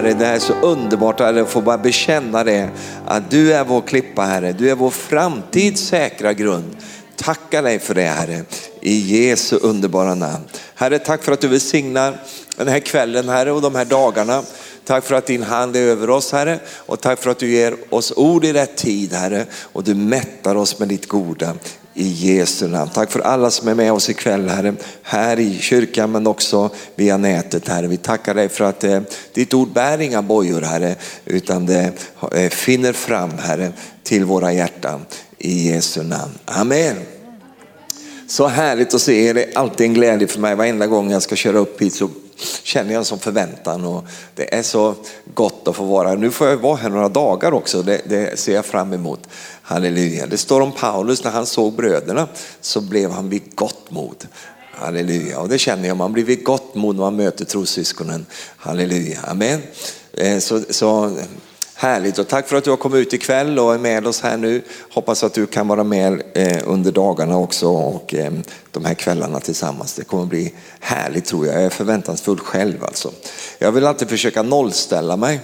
Herre. Det är så underbart Herre, att få bara bekänna det. Att du är vår klippa Herre. Du är vår framtids säkra grund. Tackar dig för det Herre. I Jesu underbara namn. Herre, tack för att du välsignar den här kvällen Herre och de här dagarna. Tack för att din hand är över oss Herre och tack för att du ger oss ord i rätt tid Herre och du mättar oss med ditt goda i Jesu namn. Tack för alla som är med oss ikväll Herre, här i kyrkan men också via nätet Herre. Vi tackar dig för att eh, ditt ord bär inga bojor Herre utan det eh, finner fram Herre till våra hjärtan i Jesu namn. Amen. Så härligt att se er, det är alltid en glädje för mig varenda gång jag ska köra upp hit så känner jag en sån förväntan och det är så gott att få vara här. Nu får jag vara här några dagar också, det, det, ser jag fram emot. Halleluja. Det står om Paulus, när han såg bröderna så blev han vid gott mod. Halleluja, och det känner jag, man blir vid gott mod när man möter trossyskonen. Halleluja, amen. Eh, så, så Härligt och tack för att du har kommit ut ikväll och är med oss här nu. Hoppas att du kan vara med eh, under dagarna också och eh, de här kvällarna tillsammans. Det kommer bli härligt tror jag. Jag är förväntansfull själv alltså. Jag vill alltid försöka nollställa mig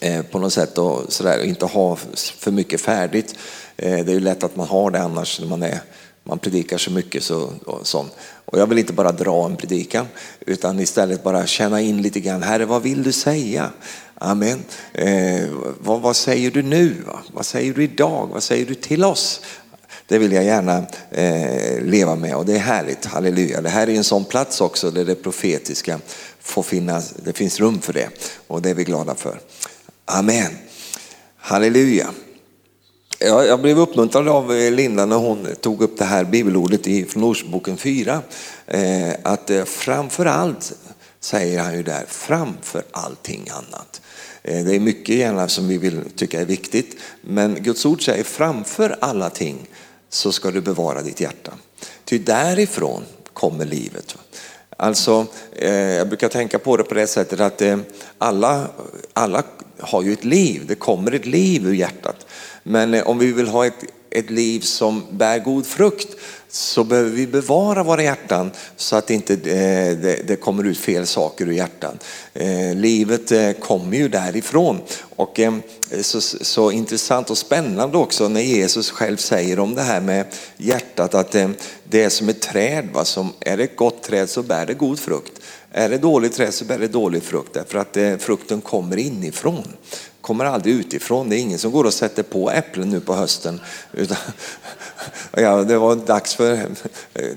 eh, på något sätt och sådär, inte ha för mycket färdigt. Det är ju lätt att man har det annars när man är man predikar så mycket så, och sånt. Och jag vill inte bara dra en predikan utan istället bara känna in lite grann. Herre, vad vill du säga? Amen. Eh, vad, vad, säger du nu? Vad säger du idag? Vad säger du till oss? Det vill jag gärna eh, leva med och det är härligt, halleluja. Det här är en sån plats också där det profetiska får finnas, det finns rum för det och det är vi glada för. Amen. Halleluja. Jag, jag blev uppmuntrad av eh, Linda när hon tog upp det här bibelordet i, från Ordspråksboken 4. Eh, att eh, framför allt, säger han ju där, framför allting annat. Eh, det är mycket gärna som vi vill tycka är viktigt, men Guds ord säger framför alla ting så ska du bevara ditt hjärta. Ty därifrån kommer livet. Alltså, eh, jag brukar tänka på det på det sättet att eh, alla, alla har ju ett liv, det kommer ett liv ur hjärtat. Men om vi vill ha ett, ett liv som bär god frukt så behöver vi bevara våra hjärtan så att inte eh, det, det kommer ut fel saker ur hjärtan. Eh, livet eh, kommer ju därifrån. Och så, så intressant och spännande också när Jesus själv säger om det här med hjärtat att det är som ett träd. Va? Som är det ett gott träd så bär det god frukt. Är det dåligt träd så bär det dålig frukt därför att frukten kommer inifrån kommer aldrig utifrån. Det är ingen som går och sätter på äpplen nu på hösten. Utan, ja, det var dags för,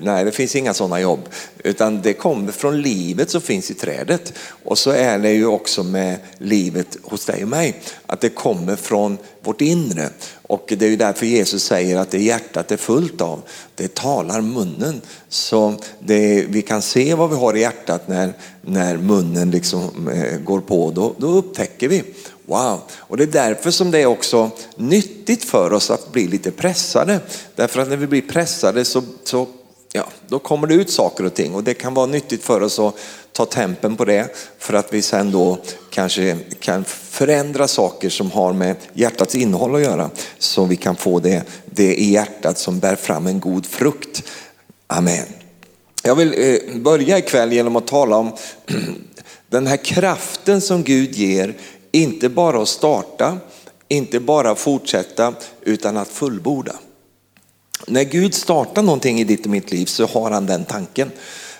nej det finns inga sådana jobb. Utan det kommer från livet som finns i trädet. Och så är det ju också med livet hos dig och mig. Att det kommer från vårt inre. Och det är ju därför Jesus säger att det hjärtat är fullt av, det talar munnen. Så det, vi kan se vad vi har i hjärtat när, när munnen liksom eh, går på, då, då upptäcker vi. Wow, och det är därför som det är också nyttigt för oss att bli lite pressade. Därför att när vi blir pressade så, så ja, då kommer det ut saker och ting och det kan vara nyttigt för oss att ta tempen på det för att vi sen då kanske kan förändra saker som har med hjärtats innehåll att göra så vi kan få det, det i hjärtat som bär fram en god frukt. Amen. Jag vill eh, börja ikväll genom att tala om den här kraften som Gud ger inte bara att starta, inte bara fortsätta, utan att fullborda. När Gud startar någonting i ditt och mitt liv så har han den tanken.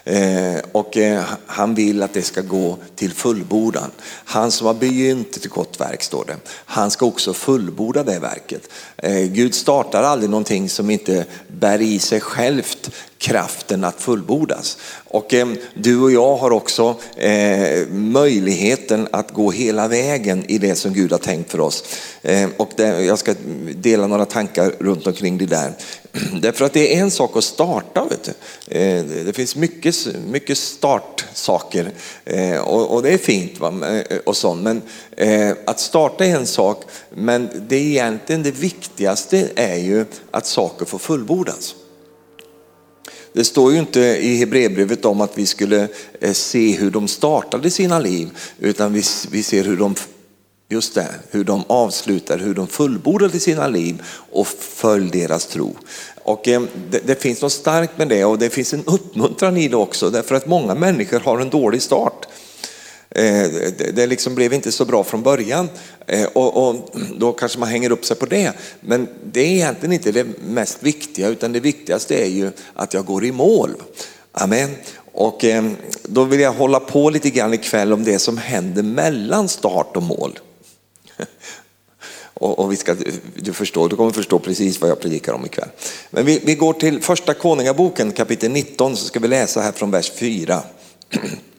Eh, och eh, han vill att det ska gå till fullbordan. Han som har begynt ett gott verk står det. Han ska också fullborda det verket. Eh, Gud startar aldrig någonting som inte bär i sig självt kraften att fullbordas. Och eh, du och jag har också eh, möjligheten att gå hela vägen i det som Gud har tänkt för oss. Eh, och det, jag ska dela några tankar runt omkring det där. Därför att det är en sak att starta. Vet du. Eh, det finns mycket, mycket startsaker eh, och, och det är fint. Va? Och sånt. Men att starta är en sak, men det är egentligen det viktiga viktigaste är ju att saker får fullbordas. Det står ju inte i Hebreerbrevet om att vi skulle eh, se hur de startade sina liv, utan vi, vi ser hur de Just det, hur de avslutar, hur de fullbordade sina liv och följ deras tro. Och eh, det, det, finns något starkt med det och det finns en uppmuntran i det också därför att många människor har en dålig start. Eh, det, liksom blev inte så bra från början. Eh, och, och, då kanske man hänger upp sig på det. Men det är egentligen inte det mest viktiga utan det viktigaste är ju att jag går i mål. Amen. Och eh, då vill jag hålla på lite grann ikväll om det som händer mellan start och mål. Och, och, vi ska, du, förstår, du kommer förstå precis vad jag predikar om ikväll. Men vi, vi går till första Konungaboken kapitel 19 så ska vi läsa här från vers 4.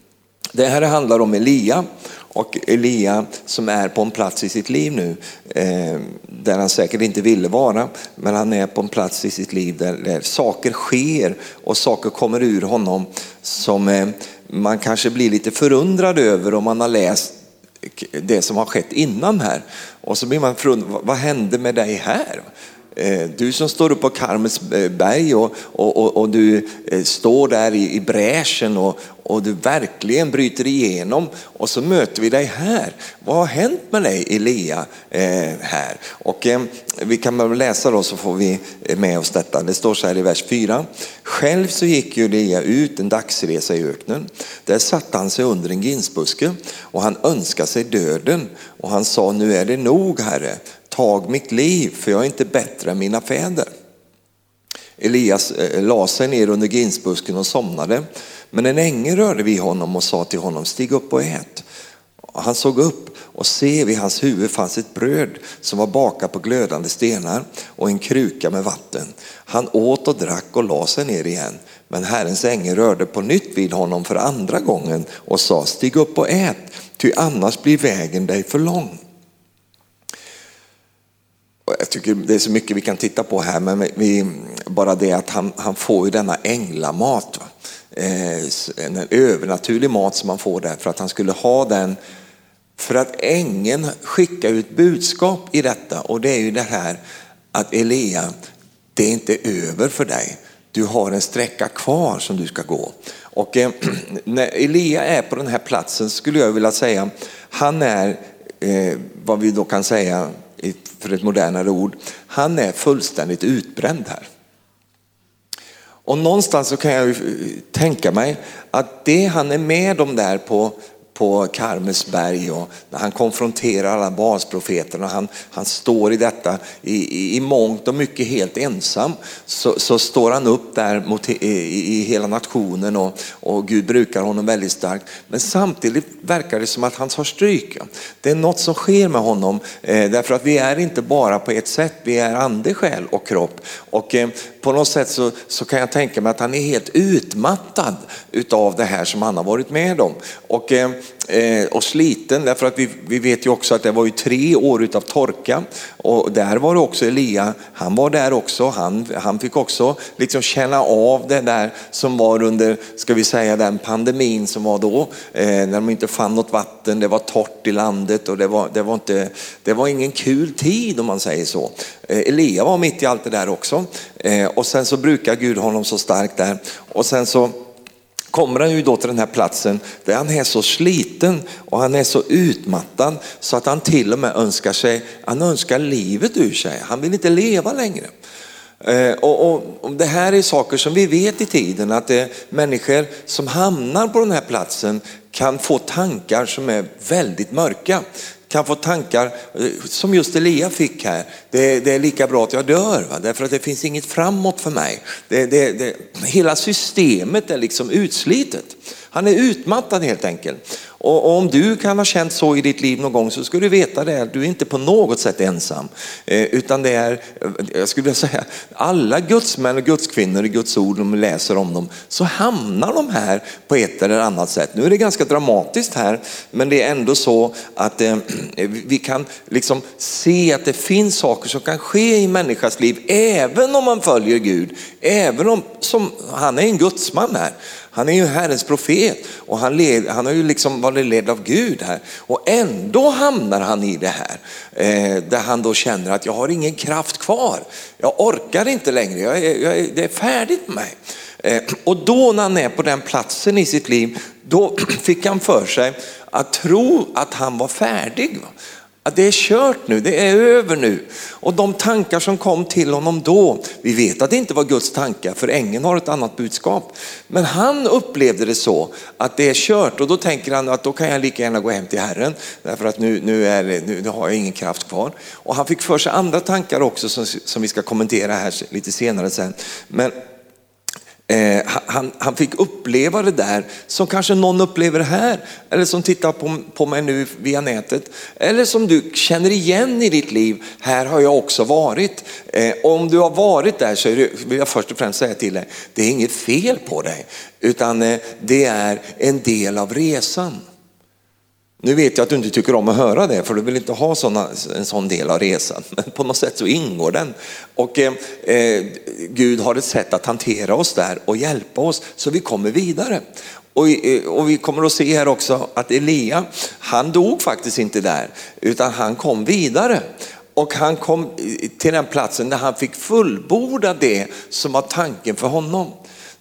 Det här handlar om Elia och Elia som är på en plats i sitt liv nu eh, där han säkert inte ville vara men han är på en plats i sitt liv där, där saker sker och saker kommer ur honom som eh, man kanske blir lite förundrad över om man har läst det som har skett innan här. Och så blir man förundrad, vad hände med dig här? Eh, du som står upp på Karmels berg och, och, och, och du eh, står där i, i bräschen och, och du verkligen bryter igenom och så möter vi dig här. Vad har hänt med dig Elia eh, här? Och eh, vi kan väl läsa då så får vi eh, med oss detta. Det står så här i vers 4. Själv så gick Elia ut en dagsresa i öknen. Där satte han sig under en ginsbuske och han önskade sig döden och han sa nu är det nog herre tag mitt liv för jag är inte bättre än mina fäder. Elias lade la sig ner under ginsbusken och somnade. Men en ängel rörde vid honom och sa till honom, stig upp och ät. Han såg upp och se vid hans huvud fanns ett bröd som var bakat på glödande stenar och en kruka med vatten. Han åt och drack och la sig ner igen. Men Herrens ängel rörde på nytt vid honom för andra gången och sa, stig upp och ät, ty annars blir vägen dig för lång. Jag tycker det är så mycket vi kan titta på här, men vi, bara det att han, han får ju denna änglamat. Eh, en övernaturlig mat som han får där för att han skulle ha den för att ängeln skickar ut budskap i detta och det är ju det här att Elia, det är inte över för dig. Du har en sträcka kvar som du ska gå. Och eh, när Elia är på den här platsen skulle jag vilja säga, han är eh, vad vi då kan säga för ett modernare ord, han är fullständigt utbränd här. Och någonstans så kan jag eh, tänka mig att det han är med om där på på Karmesberg och när han konfronterar alla basprofeterna, han, han står i detta i, i, i mångt och mycket helt ensam, så, så står han upp där mot, i, i hela nationen och, och Gud brukar honom väldigt starkt. Men samtidigt verkar det som att han tar stryk. Det är något som sker med honom, eh, därför att vi är inte bara på ett sätt, vi är ande, själ och kropp. Och eh, på något sätt så, så kan jag tänka mig att han är helt utmattad utav det här som han har varit med om. Och, eh, Eh, och sliten därför att vi, vi vet ju också att det var ju tre år utav torka. Och där var det också Elia, han var där också, han, han fick också liksom känna av det där som var under, ska vi säga den pandemin som var då, eh, när de inte fann något vatten, det var torrt i landet och det var, det var, inte, det var ingen kul tid om man säger så. Eh, Elia var mitt i allt det där också. Eh, och sen så brukar Gud honom så starkt där. Och sen så kommer han ju då till den här platsen där han är så sliten och han är så utmattad så att han till och med önskar sig, han önskar livet ur sig. Han vill inte leva längre. Eh, och, och, och, det här är saker som vi vet i tiden att det är människor som hamnar på den här platsen kan få tankar som är väldigt mörka kan få tankar eh, som just Elia fick här. Det, det är lika bra att jag dör, va? därför att det finns inget framåt för mig. Det, det, hela systemet är liksom utslitet. Han är utmattad helt enkelt. Och, om du kan ha känt så i ditt liv någon gång så ska du veta det, att du är inte på något sätt ensam. Eh, utan det är, eh, jag skulle vilja säga, alla gudsmän och gudskvinnor i Guds ord, om läser om dem, så hamnar de här på ett eller annat sätt. Nu är det ganska dramatiskt här, men det är ändå så att eh, vi kan liksom se att det finns saker som kan ske i människas liv, även om man följer Gud, även om, som han är en gudsman här. Han är ju Herrens profet och han, led, han har ju liksom varit ledd av Gud här. Och ändå hamnar han i det här. Eh, där han då känner att jag har ingen kraft kvar. Jag orkar inte längre, jag är, jag är, det är färdigt med mig. Eh, och då när han är på den platsen i sitt liv, då fick han för sig att tro att han var färdig att det är kört nu, det är över nu. Och de tankar som kom till honom då, vi vet att det inte var Guds tankar för ängeln har ett annat budskap. Men han upplevde det så att det är kört och då tänker han att då kan jag lika gärna gå hem till Herren därför att nu, nu, är, nu, nu har jag ingen kraft kvar. Och han fick för sig andra tankar också som, som vi ska kommentera här lite senare sen. Men Eh, han, han, fick uppleva det där som kanske någon upplever här eller som tittar på, på mig nu via nätet eller som du känner igen i ditt liv. Här har jag också varit. Eh, om du har varit där så det, vill jag först och främst säga till dig, det är inget fel på dig utan eh, det är en del av resan. Nu vet jag att du inte tycker om att höra det för du vill inte ha såna, en sån del av resan. Men på något sätt så ingår den. Och eh, eh, Gud har ett sätt att hantera oss där och hjälpa oss så vi kommer vidare. Och, eh, och, vi kommer att se här också att Elia, han dog faktiskt inte där utan han kom vidare. Och han kom eh, till den platsen där han fick fullborda det som var tanken för honom.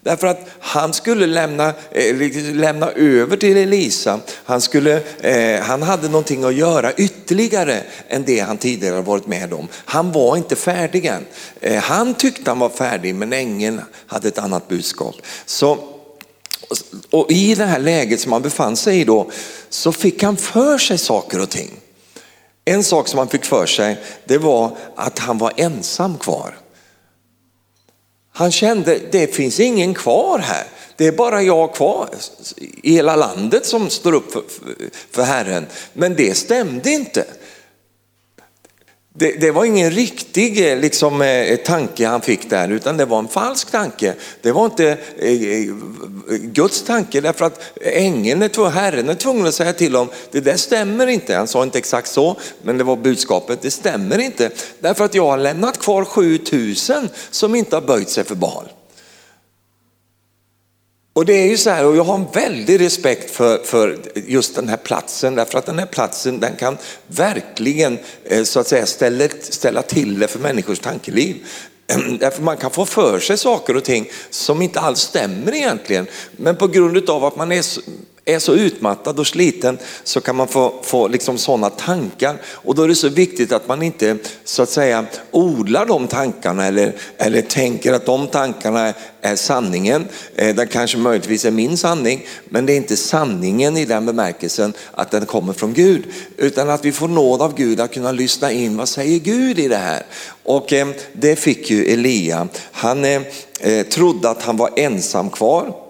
Därför att han skulle lämna, eh, lämna över till Elisa, han, skulle, eh, han hade någonting att göra ytterligare än det han tidigare varit med om. Han var inte färdig än. Eh, han tyckte han var färdig men ängeln hade ett annat budskap. Så, och I det här läget som han befann sig i då så fick han för sig saker och ting. En sak som han fick för sig det var att han var ensam kvar. Han kände, det finns ingen kvar här. Det är bara jag kvar i hela landet som står upp för, för Herren. Men det stämde inte. Det, det, var ingen riktig eh, liksom, eh, tanke han fick där utan det var en falsk tanke. Det var inte eh, eh Guds tanke därför att ängeln, är, Herren är tvungen att säga till honom, det där stämmer inte. Han sa inte exakt så, men det var budskapet, det stämmer inte. Därför att jag har lämnat kvar 7000 som inte har böjt sig för Baal. Och det är ju så här, och jag har en väldig respekt för, för just den här platsen, därför att den här platsen den kan verkligen eh, så att säga ställa, ställa till det för människors tankeliv. Därför man kan få för sig saker och ting som inte alls stämmer egentligen. Men på grund av att man är är så utmattad och sliten så kan man få, få liksom sådana tankar och då är det så viktigt att man inte så att säga odlar de tankarna eller, eller tänker att de tankarna är sanningen. Eh, den kanske möjligtvis är min sanning men det är inte sanningen i den bemärkelsen att den kommer från Gud utan att vi får nåd av Gud att kunna lyssna in vad säger Gud i det här. Och eh, det fick ju Elia. Han eh, eh trodde att han var ensam kvar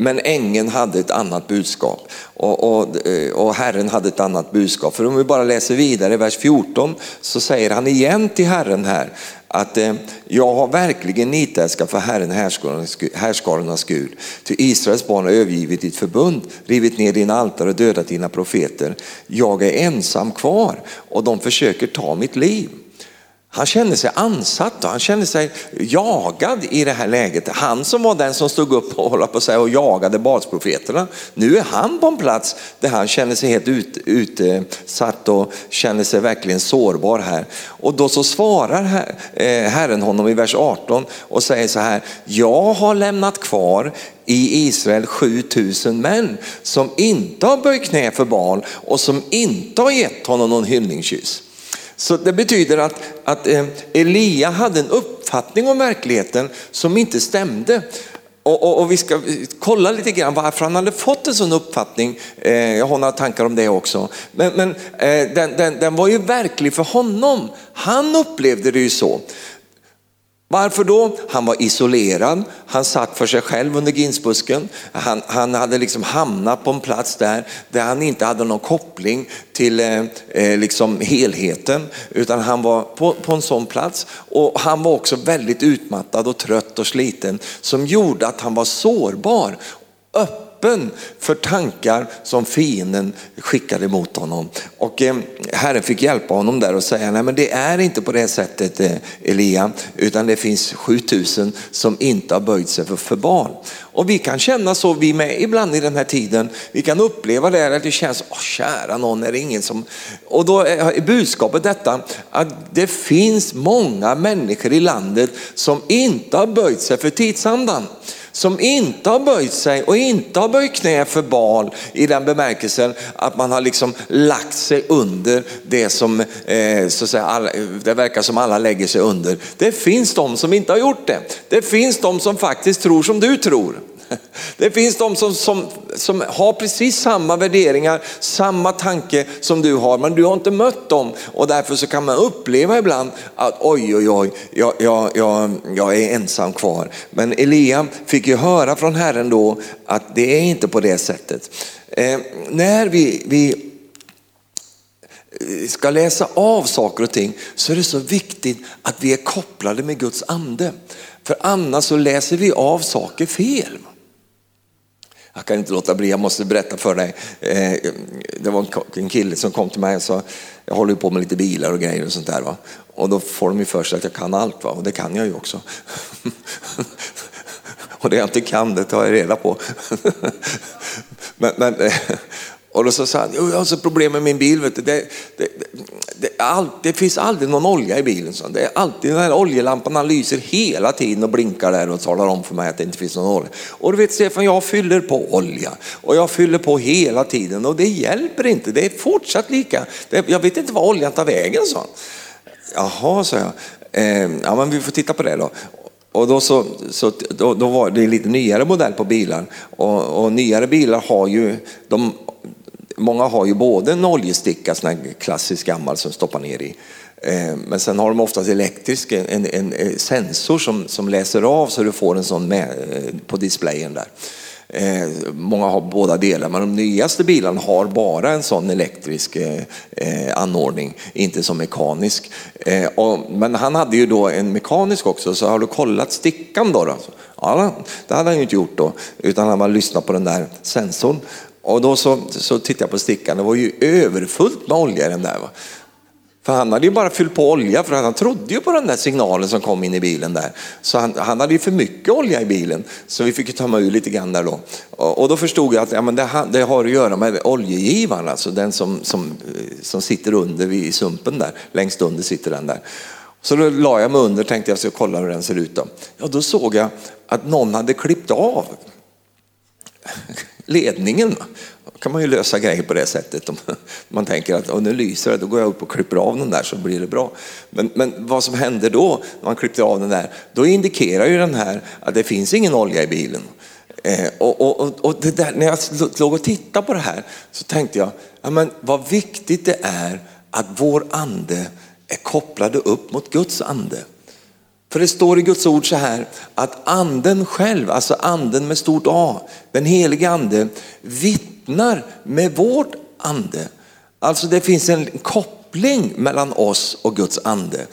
men ängeln hade ett annat budskap och, och, eh, och, Herren hade ett annat budskap. För om vi bara läser vidare i vers 14 så säger han igen till Herren här att eh, jag har verkligen nitälskat för Herren härskarornas Gud. Ty Israels barn har övergivit ditt förbund, rivit ner dina altare och dödat dina profeter. Jag är ensam kvar och de försöker ta mitt liv. Han kände sig ansatt och han kände sig jagad i det här läget. Han som var den som stod upp och, på sig och jagade Balsprofeterna. Nu är han på en plats där han känner sig helt ut, utsatt och känner sig verkligen sårbar här. Och då så svarar eh, Herren honom i vers 18 och säger så här, jag har lämnat kvar i Israel 7000 män som inte har böjt knä för barn och som inte har gett honom någon hyllningskyss. Så det betyder att, att eh, Elia hade en uppfattning om verkligheten som inte stämde. Och, och, och, vi ska kolla lite grann varför han hade fått en sån uppfattning. Eh, jag har några tankar om det också. Men, men eh, den, den, den var ju verklig för honom. Han upplevde det ju så. Varför då? Han var isolerad, han satt för sig själv under ginsbusken. Han, han hade liksom hamnat på en plats där, där han inte hade någon koppling till eh, eh, liksom helheten, utan han var på, på en sån plats. Och han var också väldigt utmattad och trött och sliten som gjorde att han var sårbar. Öppen öppen för tankar som fienden skickade mot honom. Och eh, Herren fick hjälpa honom där och säga, nej men det är inte på det sättet eh, Elia, utan det finns 7000 som inte har böjt sig för, för barn. Och vi kan känna så vi med ibland i den här tiden. Vi kan uppleva det att det känns, åh kära någon är det ingen som... Och då eh, är budskapet detta att det finns många människor i landet som inte har böjt sig för tidsandan som inte har böjt sig och inte har böjt knä för Baal i den bemärkelsen att man har liksom lagt sig under det som eh, så att säga, alla, det verkar som alla lägger sig under. Det finns de som inte har gjort det. Det finns de som faktiskt tror som du tror. Det finns de som, som, som har precis samma värderingar, samma tanke som du har, men du har inte mött dem och därför så kan man uppleva ibland att oj, oj, oj, jag, jag, jag, jag är ensam kvar. Men Elia fick ju höra från Herren då att det är inte på det sättet. Eh, när vi, vi eh, ska läsa av saker och ting så är det så viktigt att vi är kopplade med Guds ande. För annars så läser vi av saker fel. Jag kan inte låta bli, jag måste berätta för dig. Eh, det var en kille som kom till mig och sa, jag håller på med lite bilar och grejer och sånt där. Va? Och då får de ju för sig att jag kan allt va? och det kan jag ju också. och det jag inte kan det tar jag reda på. men, men, eh, och då så sa han, jag har så problem med min bil. Vet du. Det, det, det, all, det finns aldrig någon olja i bilen. Så. Det är alltid den här oljelampan lyser hela tiden och blinkar där och talar om för mig att det inte finns någon olja. Och du vet Stefan, jag fyller på olja och jag fyller på hela tiden och det hjälper inte. Det är fortsatt lika. Det, jag vet inte var oljan tar vägen, så. Jaha, sa jag. Eh, ja, men vi får titta på det då. Och då, så, så, då, då, var det lite nyare modell på bilar och, och nyare bilar har ju, de många har ju både en oljesticka, sån här klassisk gammal som stoppar ner i, eh, men sen har de oftast elektrisk, en, en, en, eh, sensor som, som läser av så du får en sån med eh, på displayen där. Eh, många har båda delar, men de nyaste bilarna har bara en sån elektrisk eh, anordning, inte som mekanisk. Och, men han hade ju då en mekanisk också, så har du kollat stickan då? då? Ja, det hade han ju inte gjort då, utan han har lyssnat på den där sensorn och då så, så tittade jag på stickan, det var ju överfullt med olja i den där. Va? För han hade ju bara fyllt på olja för han trodde ju på den där signalen som kom in i bilen där. Så han, han hade ju för mycket olja i bilen så vi fick ju tömma ur lite grann där då. Och, och då förstod jag att ja, men det, det, har att göra med oljegivaren, alltså den som, som, eh, som sitter under vid sumpen där. Längst under sitter den där. Så då la jag mig under och tänkte jag ska kolla hur den ser ut då. Ja, då såg jag att någon hade klippt av ledningen. Då kan man ju lösa grejer på det sättet. Om man tänker att nu lyser det, då går jag upp och klipper av den där så blir det bra. Men, men vad som händer då, när man klipper av den där, då indikerar ju den här att det finns ingen olja i bilen. Eh, och, och, och där, när jag låg och tittade på det här så tänkte jag, ja, men vad viktigt det är att vår ande är kopplade upp mot Guds ande. För det står i Guds ord så här att anden själv, alltså anden med stort A, den helige ande vittnar med vårt ande. Alltså det finns en koppling mellan oss och Guds ande.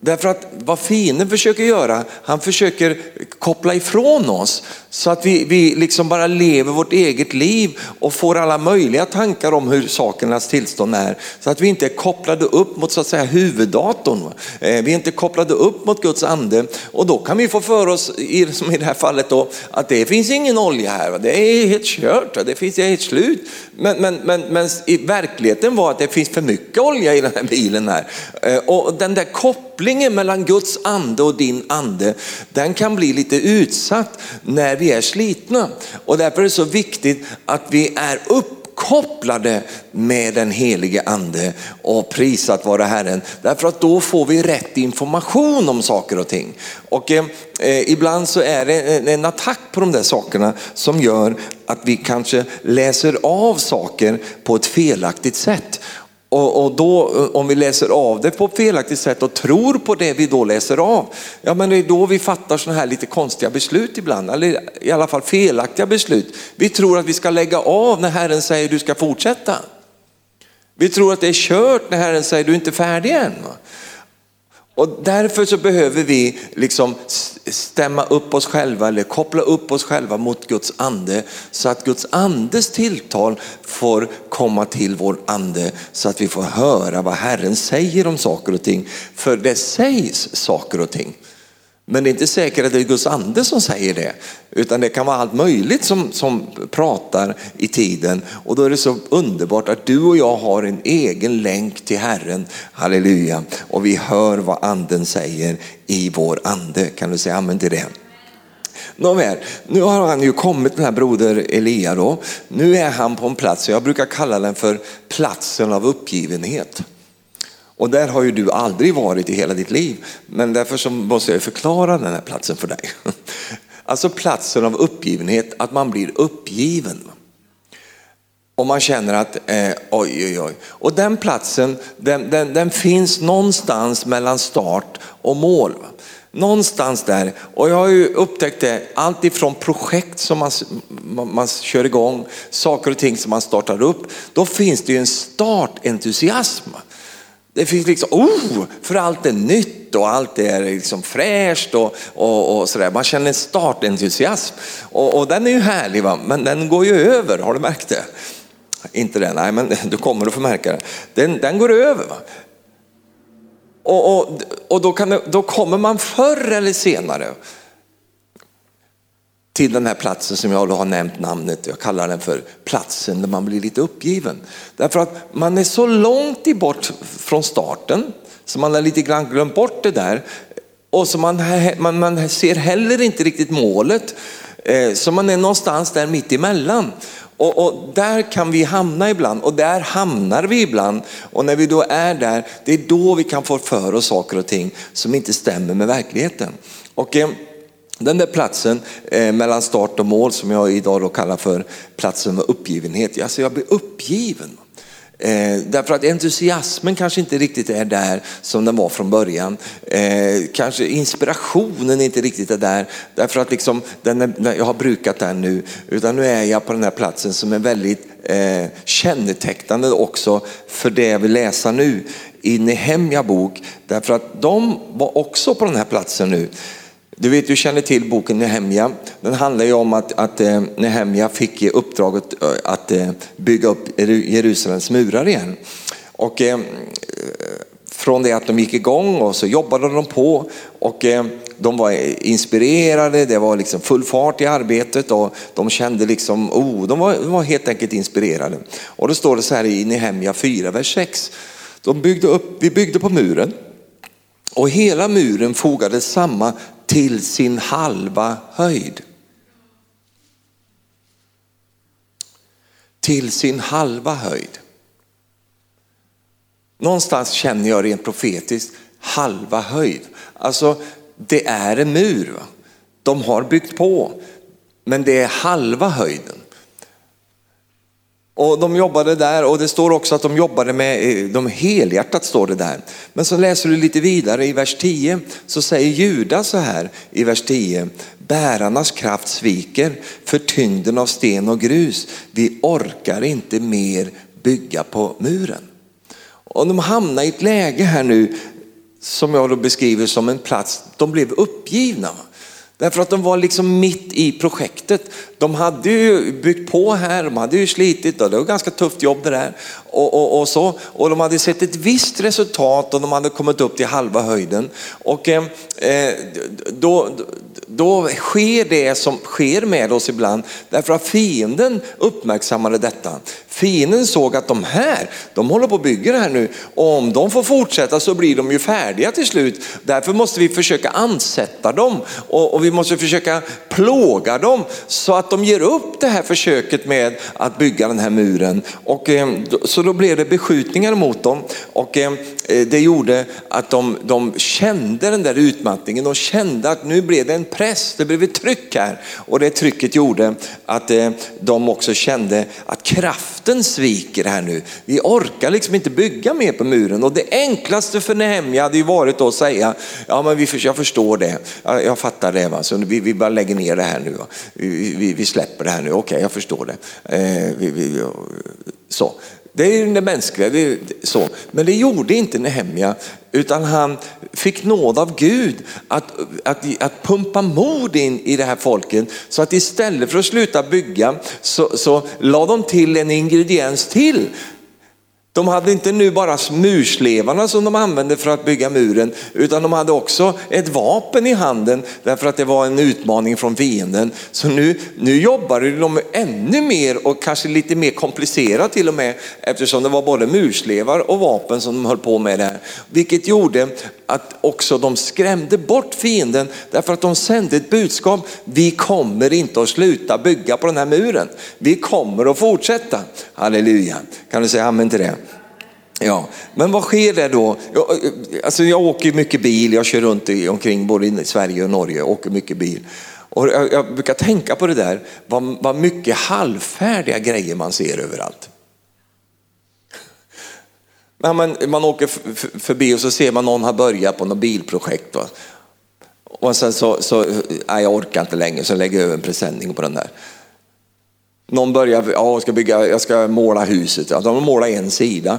Därför att vad fienden försöker göra, han försöker koppla ifrån oss så att vi, vi liksom bara lever vårt eget liv och får alla möjliga tankar om hur sakernas tillstånd är. Så att vi inte är kopplade upp mot så att säga huvuddatorn. Eh, vi är inte kopplade upp mot Guds ande och då kan vi få för oss, som i det här fallet då, att det finns ingen olja här. Det är helt kört, det finns helt slut. Men, men, men, men i verkligheten var att det finns för mycket olja i den här bilen här. Eh, och den där kopplingen Kopplingen mellan Guds ande och din ande, den kan bli lite utsatt när vi är slitna. Och därför är det så viktigt att vi är uppkopplade med den helige ande och prisat vara Herren. Därför att då får vi rätt information om saker och ting. Och eh, eh ibland så är det en, en attack på de där sakerna som gör att vi kanske läser av saker på ett felaktigt sätt. Och, och, då om vi läser av det på ett felaktigt sätt och tror på det vi då läser av, ja men det är då vi fattar sådana här lite konstiga beslut ibland, eller i alla fall felaktiga beslut. Vi tror att vi ska lägga av när Herren säger du ska fortsätta. Vi tror att det är kört när Herren säger du är inte färdig än. Och därför så behöver vi liksom stämma upp oss själva eller koppla upp oss själva mot Guds ande så att Guds andes tilltal får komma till vår ande så att vi får höra vad Herren säger om saker och ting. För det sägs saker och ting. Men det är inte säkert att det är Guds ande som säger det, utan det kan vara allt möjligt som, som pratar i tiden. Och då är det så underbart att du och jag har en egen länk till Herren, halleluja. Och vi hör vad anden säger i vår ande. Kan du säga amen till det? Nåväl, nu har han ju kommit den här broder Elia då. Nu är han på en plats, jag brukar kalla den för platsen av uppgivenhet. Och där har ju du aldrig varit i hela ditt liv. Men därför så måste jag förklara den här platsen för dig. Alltså platsen av uppgivenhet, att man blir uppgiven. Och man känner att eh, oj, oj, oj. Och den platsen, den, den, den, finns någonstans mellan start och mål. Någonstans där. Och jag har ju upptäckt det, allt ifrån projekt som man, man, man kör igång, saker och ting som man startar upp. Då finns det ju en startentusiasm. Det finns liksom, oh, för allt är nytt och allt är liksom fräscht och, och, och sådär. Man känner en startentusiasm och, och den är ju härlig va? men den går ju över, har du märkt det? Inte den, nej men du kommer att få märka det. Den, den går över. Va? Och, och, och då, kan, då kommer man förr eller senare till den här platsen som jag har nämnt namnet, jag kallar den för platsen där man blir lite uppgiven. Därför att man är så långt bort från starten så man har lite grann glömt bort det där och så man, man, man ser heller inte riktigt målet. Eh, så man är någonstans där mitt emellan. Och, och där kan vi hamna ibland och där hamnar vi ibland. Och när vi då är där, det är då vi kan få för oss saker och ting som inte stämmer med verkligheten. Och, eh, den där platsen eh, mellan start och mål som jag idag då kallar för platsen med uppgivenhet. Alltså jag blir uppgiven. Eh, därför att entusiasmen kanske inte riktigt är där som den var från början. Eh, kanske inspirationen inte riktigt är där därför att liksom, den är, jag har brukat den nu. Utan nu är jag på den här platsen som är väldigt eh, kännetecknande också för det jag vill läsa nu i Nehemja bok. Därför att de var också på den här platsen nu. Du vet, du känner till boken Nehemja. Den handlar ju om att, att eh, Nehemja fick uppdraget eh, att eh, bygga upp Jerusalems murar igen. Och från det att de gick igång och så jobbade de på och de var inspirerade, det var liksom full fart i arbetet och de kände liksom, oh, de var, de var helt enkelt inspirerade. Och då står det så här i Nehemja 4, vers 6. De byggde upp, vi byggde på muren och hela muren fogades samma till sin halva höjd. Till sin halva höjd. Någonstans känner jag rent profetiskt halva höjd. Alltså det är en mur. De har byggt på, men det är halva höjden. Och de jobbade där och det står också att de jobbade med, eh, de helhjärtat står det där. Men så läser du lite vidare i vers 10 så säger Judas så här i vers 10. Bärarnas kraft sviker för tyngden av sten och grus. Vi orkar inte mer bygga på muren. Och de hamnar i ett läge här nu som jag då beskriver som en plats, de blev uppgivna. Därför att de var liksom mitt i projektet. De hade ju byggt på här, de hade ju slitit och det var ett ganska tufft jobb det där. Och, och, och, så. och de hade sett ett visst resultat och de hade kommit upp till halva höjden. Och eh, eh, då, då sker det som sker med oss ibland därför att fienden uppmärksammade detta. Fienden såg att de här, de håller på att bygga det här nu och om de får fortsätta så blir de ju färdiga till slut. Därför måste vi försöka ansätta dem och, och vi måste försöka plåga dem så att de ger upp det här försöket med att bygga den här muren. Och, eh, så så då blev det beskjutningar mot dem och eh, eh, det gjorde att de, de kände den där utmattningen. De kände att nu blev det en press, det blev ett tryck här. Och det trycket gjorde att eh, de också kände att kraften sviker här nu. Vi orkar liksom inte bygga mer på muren. Och det enklaste för Nehemja hade ju varit att säga, ja men vi, jag förstår det, jag fattar det, va? så vi, vi bara lägger ner det här nu. Vi, vi, vi släpper det här nu, okej okay, jag förstår det. Eh, vi, vi, så. Det är det mänskliga, det är så. men det gjorde inte Nehemja utan han fick nåd av Gud att, att, att pumpa mod in i det här folket så att istället för att sluta bygga så, så la de till en ingrediens till de hade inte nu bara murslevarna som de använde för att bygga muren, utan de hade också ett vapen i handen därför att det var en utmaning från fienden. Så nu, nu jobbade de ännu mer och kanske lite mer komplicerat till och med eftersom det var både murslevar och vapen som de höll på med där. Vilket gjorde att också de skrämde bort fienden därför att de sände ett budskap. Vi kommer inte att sluta bygga på den här muren. Vi kommer att fortsätta. Halleluja. Kan du säga amen till det? Ja, men vad sker det då? Jag, eh, alltså jag åker mycket bil, jag kör runt i, omkring både i Sverige och Norge, jag åker mycket bil. Och jag, jag brukar tänka på det där, vad, vad mycket halvfärdiga grejer man ser överallt. Ja, man, man åker förbi och så ser man någon har börjat på något bilprojekt. Va? Och sen så, så nej, jag orkar inte längre så lägger jag över en presenning på den där. Någon börjar, ja, jag ska, bygga, jag ska måla huset, ja, de har målat en sida.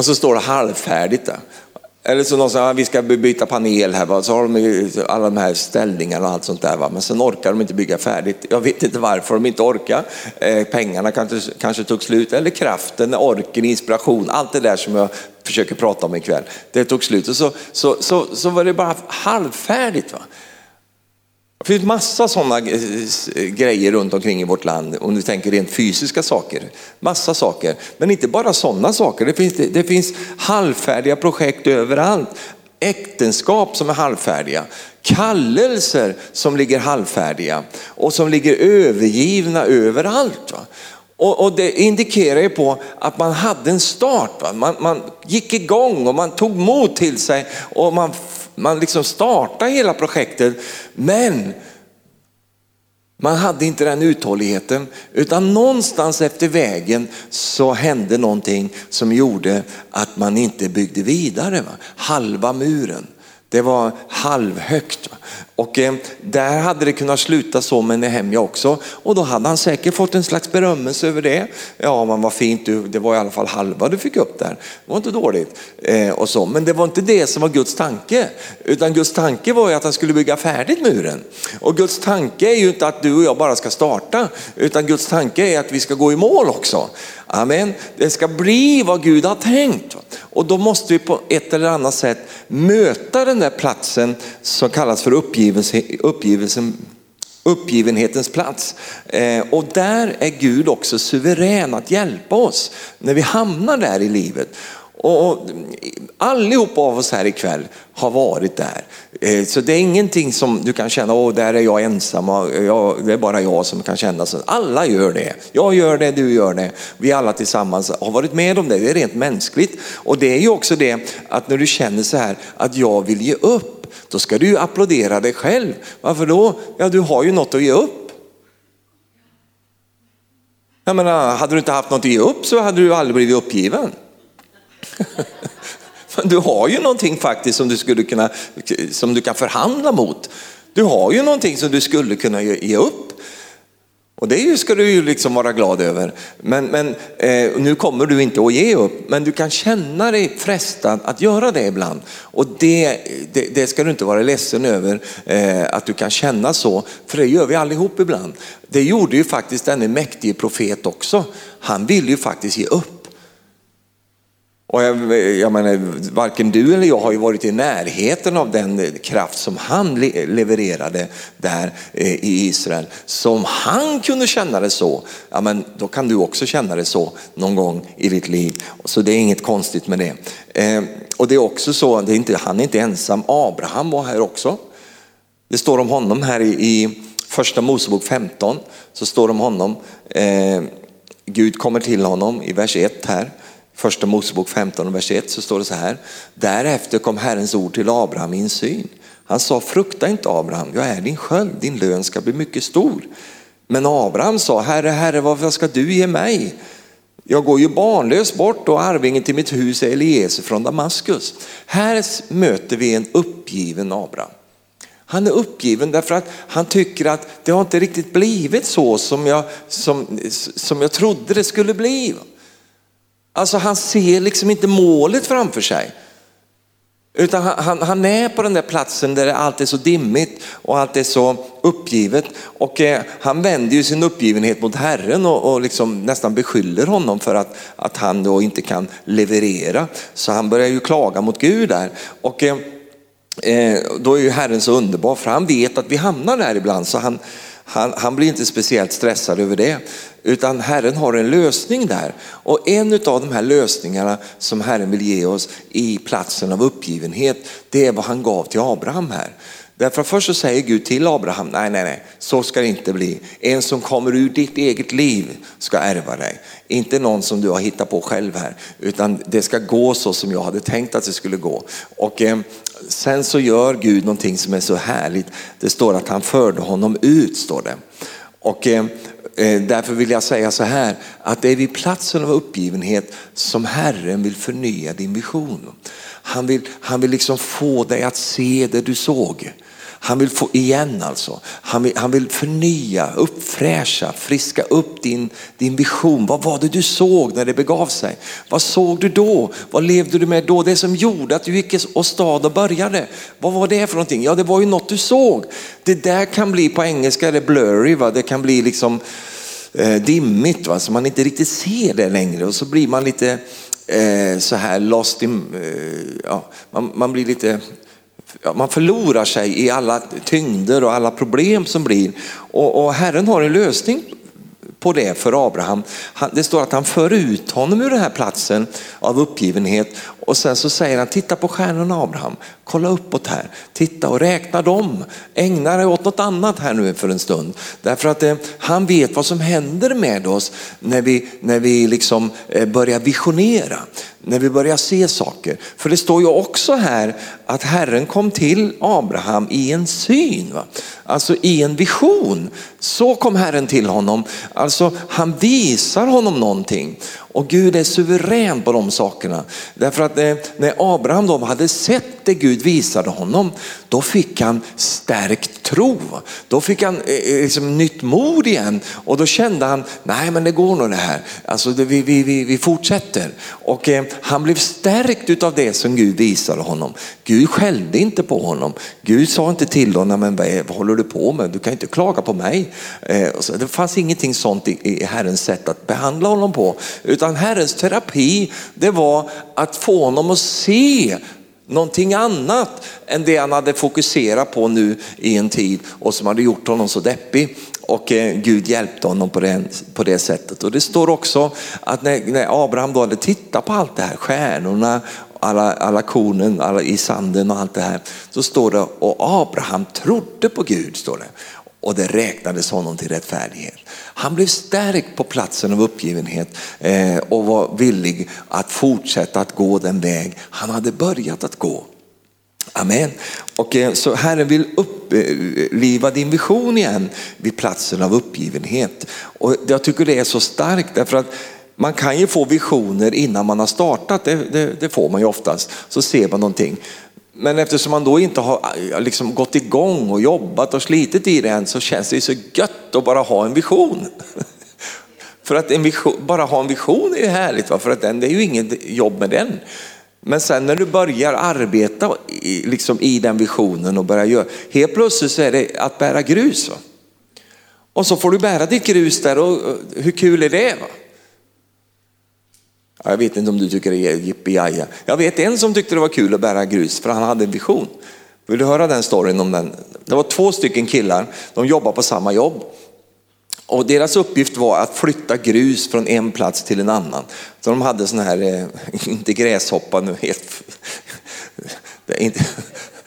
Och så står det halvfärdigt där. Eller så någon säger vi ska byta panel här, va? så har de alla de här ställningarna och allt sånt där. Va? Men sen orkar de inte bygga färdigt. Jag vet inte varför de inte orkar. Eh, pengarna kanske, kanske tog slut, eller kraften, orken, inspiration, allt det där som jag försöker prata om ikväll. Det tog slut och så, så, så, så var det bara halvfärdigt. Va? Det finns massa sådana eh, eh, grejer runt omkring i vårt land, om du tänker rent fysiska saker. Massa saker, men inte bara sådana saker. Det finns, det finns halvfärdiga projekt överallt. Äktenskap som är halvfärdiga, kallelser som ligger halvfärdiga och som ligger övergivna överallt. Va? Och, och, det indikerar ju på att man hade en start. Va? Man, man gick igång och man tog mod till sig och man man liksom startade hela projektet, men man hade inte den uthålligheten, utan någonstans efter vägen så hände någonting som gjorde att man inte byggde vidare. Va? Halva muren. Det var halvhögt. Och eh, där hade det kunnat sluta så med Nehemja också. Och då hade han säkert fått en slags berömmelse över det. Ja, men vad fint, du, det var i alla fall halva du fick upp där. Det var inte dåligt. Eh, och så. Men det var inte det som var Guds tanke. Utan Guds tanke var ju att han skulle bygga färdigt muren. Och Guds tanke är ju inte att du och jag bara ska starta. Utan Guds tanke är att vi ska gå i mål också. Amen. Det ska bli vad Gud har tänkt. Och då måste vi på ett eller annat sätt möta den där platsen som kallas för uppgivelse, uppgivelsen, uppgivenhetens plats. Eh, och där är Gud också suverän att hjälpa oss när vi hamnar där i livet. Och allihop av oss här ikväll har varit där. Eh, så det är ingenting som du kan känna, åh där är jag ensam, det är bara jag som kan känna så. Alla gör det. Jag gör det, du gör det. Vi alla tillsammans har varit med om det, det är rent mänskligt. Och det är ju också det att när du känner så här att jag vill ge upp, då ska du applådera dig själv. Varför då? Ja, du har ju något att ge upp. Jag menar, hade du inte haft något att ge upp så hade du aldrig blivit uppgiven. Men du har ju någonting faktiskt som du, skulle kunna, som du kan förhandla mot. Du har ju någonting som du skulle kunna ge upp. Och det ska du ju liksom vara glad över. Men, men eh, nu kommer du inte att ge upp, men du kan känna dig frestad att göra det ibland. Och det, det, det ska du inte vara ledsen över eh, att du kan känna så, för det gör vi allihop ibland. Det gjorde ju faktiskt denne mäktige profet också. Han ville ju faktiskt ge upp. Och jag, jag menar, varken du eller jag har ju varit i närheten av den kraft som han levererade där eh, i Israel. Så om han kunde känna det så, ja, men då kan du också känna det så någon gång i ditt liv. Så det är inget konstigt med det. Eh, och det är också så, det är inte, han är inte ensam, Abraham var här också. Det står om honom här i, i första Mosebok 15, så står det om honom, eh, Gud kommer till honom i vers 1 här. Första Mosebok 15 vers 1 så står det så här. Därefter kom Herrens ord till Abraham i en syn. Han sa, frukta inte Abraham, jag är din sköld, din lön ska bli mycket stor. Men Abraham sa, Herre, Herre, vad ska du ge mig? Jag går ju barnlös bort och arvingen till mitt hus är Eliezer från Damaskus. Här möter vi en uppgiven Abraham. Han är uppgiven därför att han tycker att det har inte riktigt blivit så som jag, som, som jag trodde det skulle bli. Alltså han ser liksom inte målet framför sig. Utan han, han, han, är på den där platsen där allt är så dimmigt och allt är så uppgivet. Och eh, han vänder ju sin uppgivenhet mot Herren och, och liksom nästan beskyller honom för att, att han då inte kan leverera. Så han börjar ju klaga mot Gud där. Och, eh, eh då är ju Herren så underbar för han vet att vi hamnar där ibland. Så han, han, han, blir inte speciellt stressad över det, utan Herren har en lösning där. Och en av de här lösningarna som Herren vill ge oss i platsen av uppgivenhet, det är vad han gav till Abraham här. Därför först så säger Gud till Abraham, nej, nej, nej, så ska det inte bli. En som kommer ur ditt eget liv ska ärva dig. Inte någon som du har hittat på själv här, utan det ska gå så som jag hade tänkt att det skulle gå. Och eh, sen så gör Gud någonting som är så härligt. Det står att han förde honom ut, står det. Och eh, Eh, därför vill jag säga så här, att det är vid platsen av uppgivenhet som Herren vill förnya din vision. Han vill, han vill liksom få dig att se det du såg. Han vill få igen alltså. Han vill, han vill förnya, uppfräscha, friska upp din, din vision. Vad var det du såg när det begav sig? Vad såg du då? Vad levde du med då? Det som gjorde att du gick stad och började. Vad var det för någonting? Ja, det var ju något du såg. Det där kan bli på engelska, det blurry, va? det kan bli liksom eh, dimmigt va? så man inte riktigt ser det längre och så blir man lite eh, så här lost in, eh, ja, man, man blir lite man förlorar sig i alla tyngder och alla problem som blir. Och, och Herren har en lösning på det för Abraham. det står att han för ut honom ur den här platsen av uppgivenhet och sen så säger han, titta på stjärnorna Abraham, kolla uppåt här, titta och räkna dem. Ägna dig åt något annat här nu för en stund. Därför att eh, han vet vad som händer med oss när vi, när vi liksom eh, börjar visionera, när vi börjar se saker. För det står ju också här att Herren kom till Abraham i en syn, va? alltså i en vision. Så kom Herren till honom. Alltså han visar honom någonting. Och Gud är suverän på de sakerna. Därför att eh, när Abraham då hade sett det Gud visade honom, då fick han stärkt tro. Då fick han eh, eh, liksom nytt mod igen och då kände han, nej men det går nog det här. Alltså vi, vi, vi, vi fortsätter. Och han blev stärkt av det som Gud visade honom. Gud skällde inte på honom. Gud sa inte till honom, men vad håller du på med? Du kan inte klaga på mig. Eh, det fanns ingenting sånt i, i Herrens sätt att behandla honom på. Utan Herrens terapi, det var att få honom att se någonting annat än det han hade fokuserat på nu i en tid och som hade gjort honom så deppig. Och eh, Gud hjälpte honom på det, på det sättet. Och det står också att när, när Abraham då hade tittat på allt det här, stjärnorna, alla, alla kornen alla i sanden och allt det här. Så står det, och Abraham trodde på Gud, står det och det räknades honom till rättfärdighet. Han blev stärkt på platsen av uppgivenhet eh, och var villig att fortsätta att gå den väg han hade börjat att gå. Amen. Och eh, så Herren vill uppliva din vision igen vid platsen av uppgivenhet. Och jag tycker det är så starkt därför att man kan ju få visioner innan man har startat, det, det, det får man ju oftast. Så ser man någonting. Men eftersom man då inte har liksom gått igång och jobbat och slitit i det än så känns det så gött att bara ha en vision. För att en vision, bara ha en vision är ju härligt, va? för att den, det är ju inget jobb med den. Men sen när du börjar arbeta i, liksom i den visionen och börjar göra, helt plötsligt så är det att bära grus. Va? Och så får du bära ditt grus där och hur kul är det? Va? Jag vet inte om du tycker det är jippi Jag vet en som tyckte det var kul att bära grus för han hade en vision. Vill du höra den storyn om den? Det var två stycken killar, de jobbade på samma jobb. Och deras uppgift var att flytta grus från en plats till en annan. Så de hade sån här, eh, inte gräshoppa nu, helt, inte,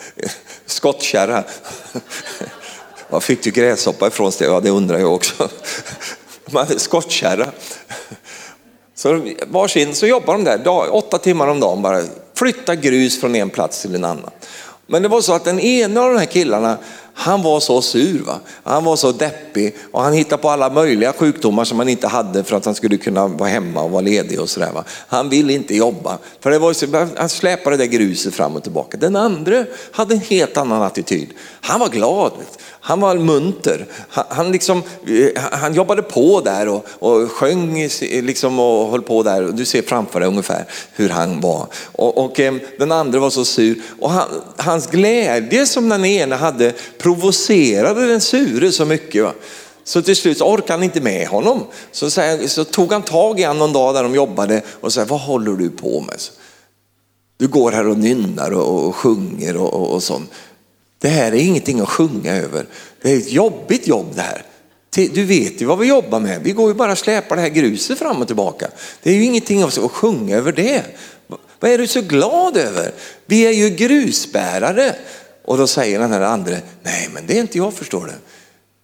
skottkärra. Var fick du gräshoppa ifrån? Ja, det undrar jag också. De hade skottkärra. Så varsin så jobbar de där dag, åtta timmar om dagen bara, flytta grus från en plats till en annan. Men det var så att den ena av de här killarna, han var så sur. Va? Han var så deppig och han hittade på alla möjliga sjukdomar som han inte hade för att han skulle kunna vara hemma och vara ledig och sådär. Va? Han ville inte jobba, för det var så, han släpade det där gruset fram och tillbaka. Den andra hade en helt annan attityd. Han var glad, han var munter. Han, han, liksom, eh, han jobbade på där och, och sjöng liksom och höll på där. Du ser framför dig ungefär hur han var. Och, och eh, den andra var så sur. Och han, hans glädje som den ena hade provocerade den sure så mycket. Va? Så till slut orkade han inte med honom. Så, så, tog han tag i honom någon dag där de jobbade och sa, vad håller du på med? Du går här och nynnar och, och sjunger och, och, och sånt. Det här är ingenting att sjunga över. Det är ett jobbigt jobb det här. Du vet ju vad vi jobbar med. Vi går ju bara och släpar det här gruset fram och tillbaka. Det är ju ingenting att sjunga över det. Vad är du så glad över? Vi är ju grusbärare. Och då säger den här andra, nej men det är inte jag förstår det.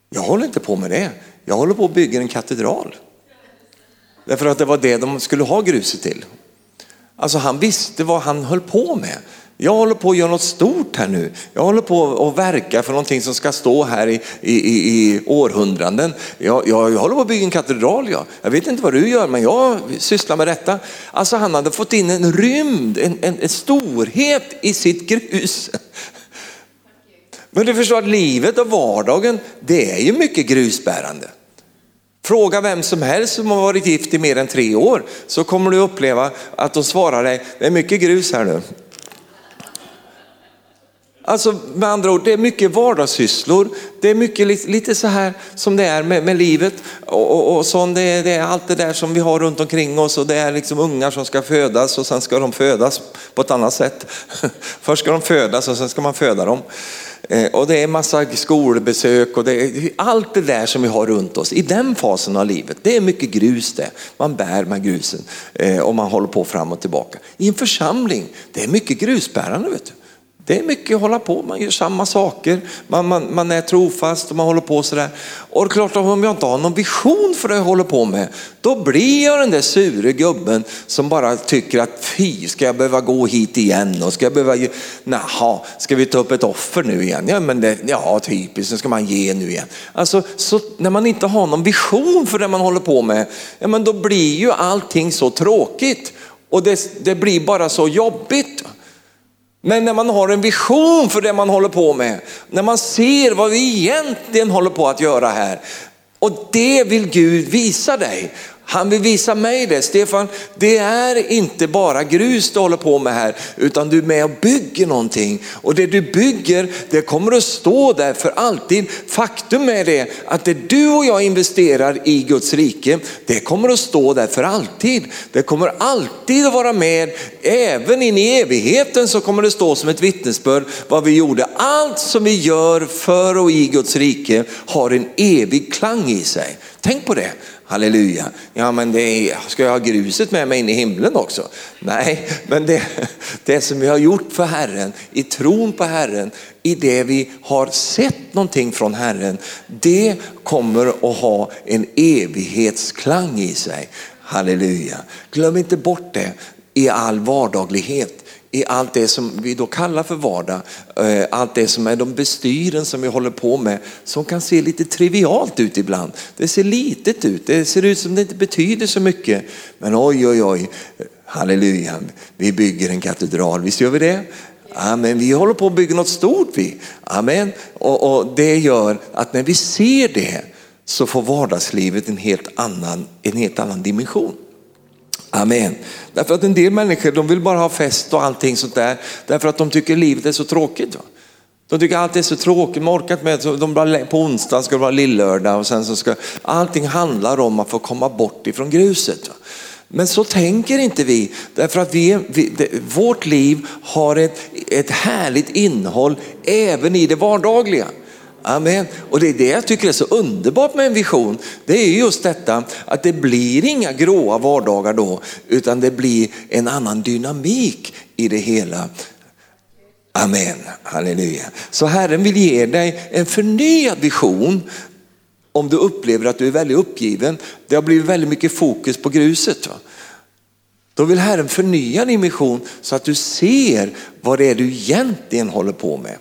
Jag håller inte på med det. Jag håller på att bygga en katedral. Därför att det var det de skulle ha gruset till. Alltså han visste vad han höll på med. Jag håller på att göra något stort här nu. Jag håller på att verka för någonting som ska stå här i, i, i århundraden. Jag, jag, jag håller på att bygga en katedral. Jag. Jag vet inte vad du gör, men jag sysslar med detta. Alltså han hade fått in en rymd, en, en, en storhet i sitt grus. Men du förstår att livet och vardagen, det är ju mycket grusbärande. Fråga vem som helst som har varit gift i mer än tre år så kommer du uppleva att de svarar dig, det är mycket grus här nu. Alltså med andra ord, det är mycket vardagssysslor. Det är mycket lite så här som det är med, med livet. Och, och, och sånt, det, är, det är allt det där som vi har runt omkring oss och det är liksom ungar som ska födas och sen ska de födas på ett annat sätt. Först ska de födas och sen ska man föda dem. Eh, och det är massa skolbesök och det är allt det där som vi har runt oss i den fasen av livet. Det är mycket grus det. Man bär med grusen eh, och man håller på fram och tillbaka. I en församling, det är mycket grusbärande. Vet du. Det är mycket att hålla på, man gör samma saker, man, man, man är trofast och man håller på sådär. Och det är klart att om jag inte har någon vision för det jag håller på med, då blir jag den där sure gubben som bara tycker att fy, ska jag behöva gå hit igen och ska jag behöva, naha, ska vi ta upp ett offer nu igen? Ja, men det, ja typiskt, nu ska man ge nu igen. Alltså, så när man inte har någon vision för det man håller på med, ja men då blir ju allting så tråkigt och det, det blir bara så jobbigt. Men när man har en vision för det man håller på med, när man ser vad vi egentligen håller på att göra här, och det vill Gud visa dig. Han vill visa mig det. Stefan, det är inte bara grus du håller på med här, utan du är med och bygger någonting. Och det du bygger, det kommer att stå där för alltid. Faktum är det att det du och jag investerar i Guds rike, det kommer att stå där för alltid. Det kommer alltid att vara med, även in i evigheten så kommer det stå som ett vittnesbörd vad vi gjorde. Allt som vi gör för och i Guds rike har en evig klang i sig. Tänk på det. Halleluja. Ja men det är, ska jag ha gruset med mig in i himlen också? Nej, men det, det som vi har gjort för Herren, i tron på Herren, i det vi har sett någonting från Herren, det kommer att ha en evighetsklang i sig. Halleluja. Glöm inte bort det i all vardaglighet i allt det som vi då kallar för vardag, eh, allt det som är de bestyren som vi håller på med, som kan se lite trivialt ut ibland. Det ser litet ut, det ser ut som det inte betyder så mycket. Men oj, oj, oj, halleluja, vi bygger en katedral, visst gör vi det? Amen. Vi håller på att bygga något stort vi. Amen. Och, och det gör att när vi ser det så får vardagslivet en helt annan, en helt annan dimension. Amen. Därför att en del människor de vill bara ha fest och allting sånt där. Därför att de tycker livet är så tråkigt. Va? De tycker allt är så tråkigt, de inte med de bara, På onsdag ska det vara lillördag och sen så ska allting handlar om att få komma bort ifrån gruset. Va? Men så tänker inte vi, därför att vi, vi det, vårt liv har ett, ett härligt innehåll även i det vardagliga. Amen. Och det är det jag tycker är så underbart med en vision. Det är just detta att det blir inga gråa vardagar då, utan det blir en annan dynamik i det hela. Amen, halleluja. Så Herren vill ge dig en förnyad vision om du upplever att du är väldigt uppgiven. Det har blivit väldigt mycket fokus på gruset. Va? Då vill Herren förnya din vision så att du ser vad det är du egentligen håller på med.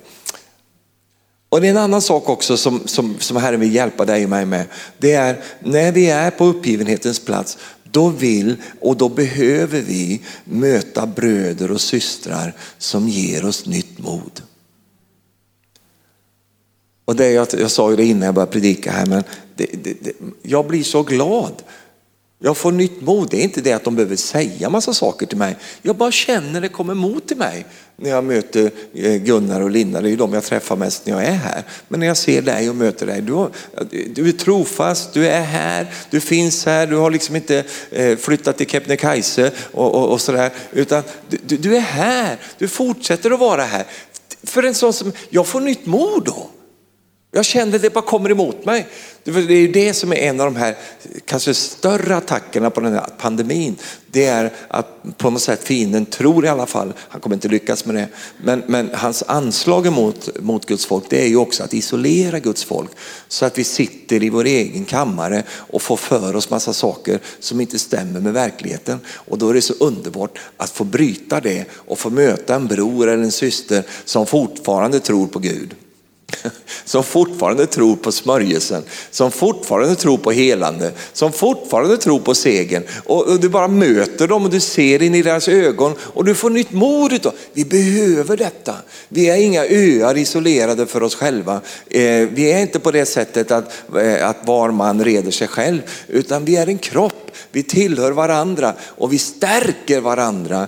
Och det är en annan sak också som, som, som Herren vill hjälpa dig och mig med. Det är när vi är på uppgivenhetens plats, då vill och då behöver vi möta bröder och systrar som ger oss nytt mod. Och det jag, jag sa ju det innan jag började predika här, men det, det, det, jag blir så glad jag får nytt mod. Det är inte det att de behöver säga massa saker till mig. Jag bara känner det kommer mod till mig när jag möter eh, Gunnar och Linda. Det är ju de jag träffar mest när jag är här. Men när jag ser dig och möter dig, du, du är trofast, du är här, du finns här, du har liksom inte eh, flyttat till Kebnekaise och, och, och sådär. Utan du, du är här, du fortsätter att vara här. För en sån som, jag får nytt mod då. Jag kände det bara kommer emot mig. Det är ju det som är en av de här kanske större attackerna på den här pandemin. Det är att på något sätt fienden tror i alla fall, han kommer inte lyckas med det, men, men hans anslag mot, mot Guds folk det är ju också att isolera Guds folk. Så att vi sitter i vår egen kammare och får för oss massa saker som inte stämmer med verkligheten. Och då är det så underbart att få bryta det och få möta en bror eller en syster som fortfarande tror på Gud som fortfarande tror på smörjelsen, som fortfarande tror på helande, som fortfarande tror på segern. Och, du bara möter dem och du ser in i deras ögon och du får nytt mod utav. Vi behöver detta. Vi är inga öar isolerade för oss själva. Eh, vi är inte på det sättet att, eh, att var man reder sig själv, utan vi är en kropp. Vi tillhör varandra och vi stärker varandra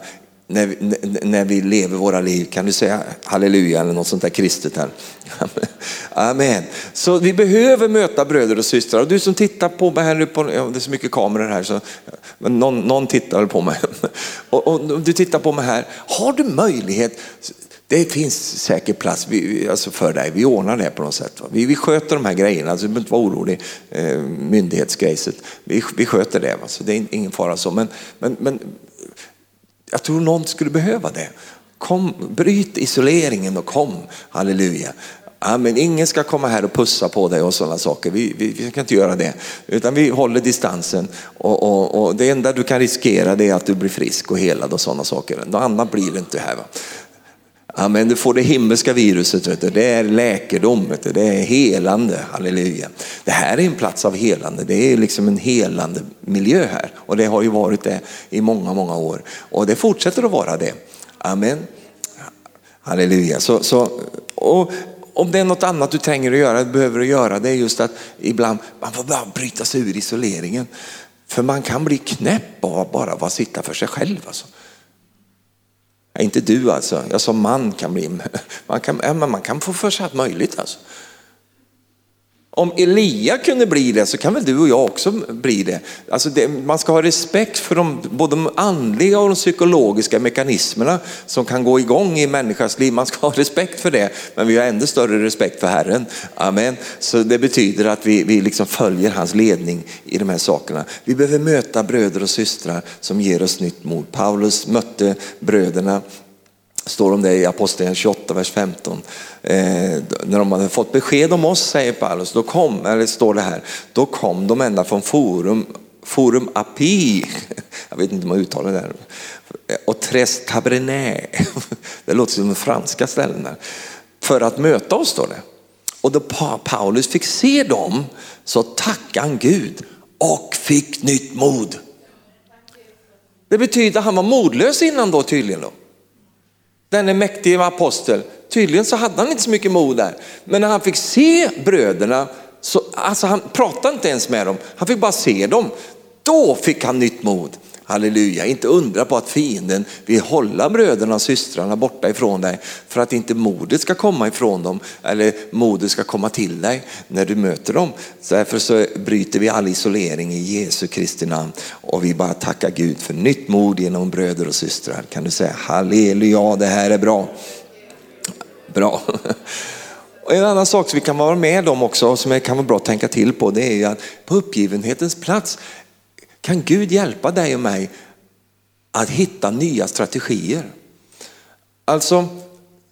när vi, när vi lever våra liv. Kan du säga halleluja eller något sånt där kristet här? Amen. Så vi behöver möta bröder och systrar. Och du som tittar på mig här nu, på, ja, det är så mycket kameror här så men någon, någon tittar på mig. Och, och, du tittar på mig här, har du möjlighet det finns säkert plats vi, alltså för dig, vi ordnar det på något sätt. Vi, vi sköter de här grejerna, alltså, du behöver inte vara orolig, eh, myndighetsgrejset. Vi, vi sköter det, så det är ingen fara så. Men, men, men jag tror någon skulle behöva det. Kom, bryt isoleringen och kom, halleluja. Amen. Ingen ska komma här och pussa på dig och sådana saker. Vi, vi, vi kan inte göra det. Utan vi håller distansen. Och, och, och, det enda du kan riskera det är att du blir frisk och helad och sådana saker. Något annat blir det inte här. Va? Amen. Du får det himmelska viruset, vet du. det är läkedom, vet du. det är helande, halleluja. Det här är en plats av helande, det är liksom en helande miljö här. Och det har ju varit det i många, många år. Och det fortsätter att vara det. Amen. Halleluja. Så, så, och om det är något annat du tränger att göra, behöver att göra, det är just att ibland man får bara bryta sig ur isoleringen. För man kan bli knäpp av att bara vara sitta för sig själv. Alltså. Inte du alltså, jag som man kan bli, man kan, man kan få för sig allt möjligt alltså. Om Elia kunde bli det så kan väl du och jag också bli det. Alltså det, man ska ha respekt för de, både de andliga och de psykologiska mekanismerna som kan gå igång i människans liv. Man ska ha respekt för det, men vi har ännu större respekt för Herren. Amen. Så det betyder att vi, vi liksom följer hans ledning i de här sakerna. Vi behöver möta bröder och systrar som ger oss nytt mod. Paulus mötte bröderna står om det i Apostlagärningarna 28, vers 15. Eh, när de hade fått besked om oss, säger Paulus, då kom, eller står det här, då kom de ända från Forum, Forum Api, jag vet inte om man uttalar det, och Tres Tabernet, det låter som de franska där, för att möta oss, står det. Och då Paulus fick se dem så tackade han Gud och fick nytt mod. Det betyder att han var modlös innan då tydligen. Då denne mäktige apostel. Tydligen så hade han inte så mycket mod där. Men när han fick se bröderna, så, alltså han pratade inte ens med dem, han fick bara se dem. Då fick han nytt mod. Halleluja, inte undra på att fienden vill hålla bröderna och systrarna borta ifrån dig för att inte modet ska komma ifrån dem eller modet ska komma till dig när du möter dem. Så därför så bryter vi all isolering i Jesu Kristi namn och vi bara tackar Gud för nytt mod genom bröder och systrar. Kan du säga halleluja, det här är bra. Bra. Och en annan sak som vi kan vara med om också, som kan vara bra att tänka till på, det är ju att på uppgivenhetens plats kan Gud hjälpa dig och mig att hitta nya strategier? Alltså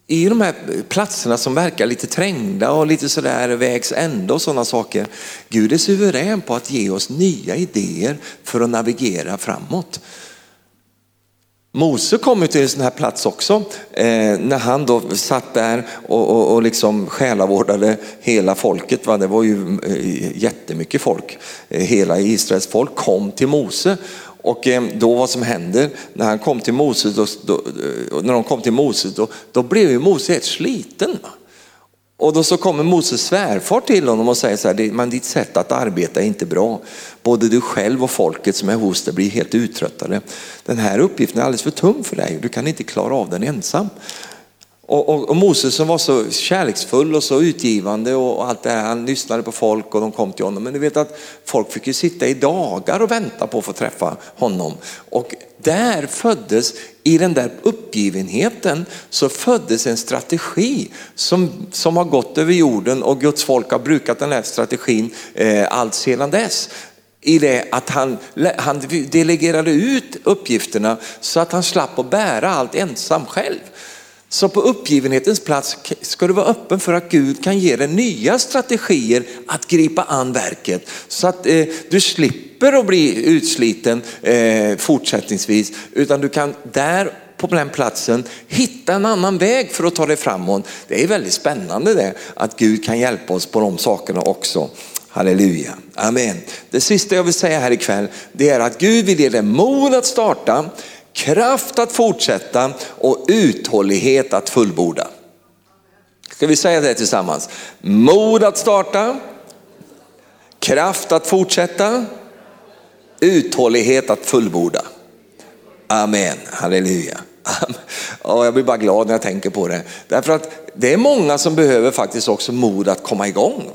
i de här platserna som verkar lite trängda och lite sådär vägs ända och sådana saker. Gud är suverän på att ge oss nya idéer för att navigera framåt. Mose kom till en sån här plats också, eh, när han då satt där och, och, och liksom själavårdade hela folket. Va? Det var ju eh, jättemycket folk. Eh, hela Israels folk kom till Mose. Och eh, då vad som händer när han kom till Mose, då, då, eh, när de kom till Mose, då, då blev ju Mose helt sliten. Va? Och då så kommer Moses svärfar till honom och säger så här, men ditt sätt att arbeta är inte bra. Både du själv och folket som är hos dig blir helt uttröttade. Den här uppgiften är alldeles för tung för dig, du kan inte klara av den ensam. Och, och, och Moses som var så kärleksfull och så utgivande och allt det här, han lyssnade på folk och de kom till honom. Men du vet att folk fick ju sitta i dagar och vänta på att få träffa honom. Och där föddes, i den där uppgivenheten, så föddes en strategi som, som har gått över jorden och Guds folk har brukat den här strategin eh, allt sedan dess i det att han, han delegerade ut uppgifterna så att han slapp att bära allt ensam själv. Så på uppgivenhetens plats ska du vara öppen för att Gud kan ge dig nya strategier att gripa an verket. Så att eh, du slipper att bli utsliten eh, fortsättningsvis, utan du kan där på den platsen hitta en annan väg för att ta dig framåt. Det är väldigt spännande det, att Gud kan hjälpa oss på de sakerna också. Halleluja, amen. Det sista jag vill säga här ikväll, det är att Gud vill ge dig mod att starta, kraft att fortsätta och uthållighet att fullborda. Ska vi säga det tillsammans? Mod att starta, kraft att fortsätta, uthållighet att fullborda. Amen, halleluja. Och jag blir bara glad när jag tänker på det. Därför att det är många som behöver faktiskt också mod att komma igång.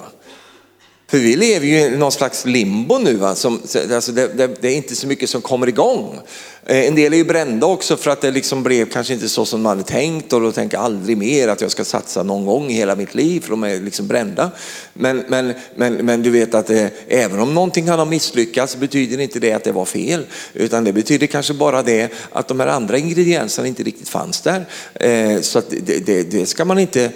För vi lever ju i någon slags limbo nu. Va? Som, alltså det, det, det, är inte så mycket som kommer igång. Eh, en del är ju brända också för att det liksom blev kanske inte så som man hade tänkt och då tänker jag aldrig mer att jag ska satsa någon gång i hela mitt liv för de är liksom brända. Men, men, men, men du vet att det, även om någonting kan ha misslyckats betyder inte det att det var fel. Utan det betyder kanske bara det att de här andra ingredienserna inte riktigt fanns där. Eh, så att det, det, det, ska man inte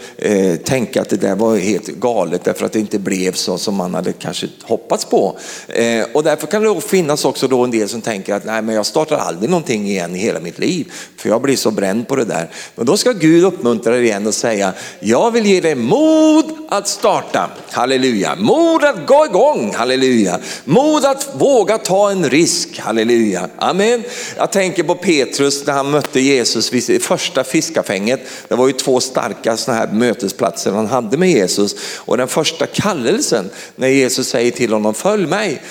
tänka att det där var helt galet därför att det inte blev så som man hade kanske hoppats på. Eh, och därför kan det finnas också då en del som tänker att nej men jag startar aldrig någonting igen i hela mitt liv. För jag blir så bränd på det där. Men då ska Gud uppmuntra dig igen och säga, jag vill ge dig mod att starta. Halleluja. Mod att gå igång. Halleluja. Mod att våga ta en risk. Halleluja. Amen. Jag tänker på Petrus när han mötte Jesus vid det första fiskafänget. Det var ju två starka sådana här mötesplatser han hade med Jesus. Och den första kallelsen när Jesus säger till honom, följ mig.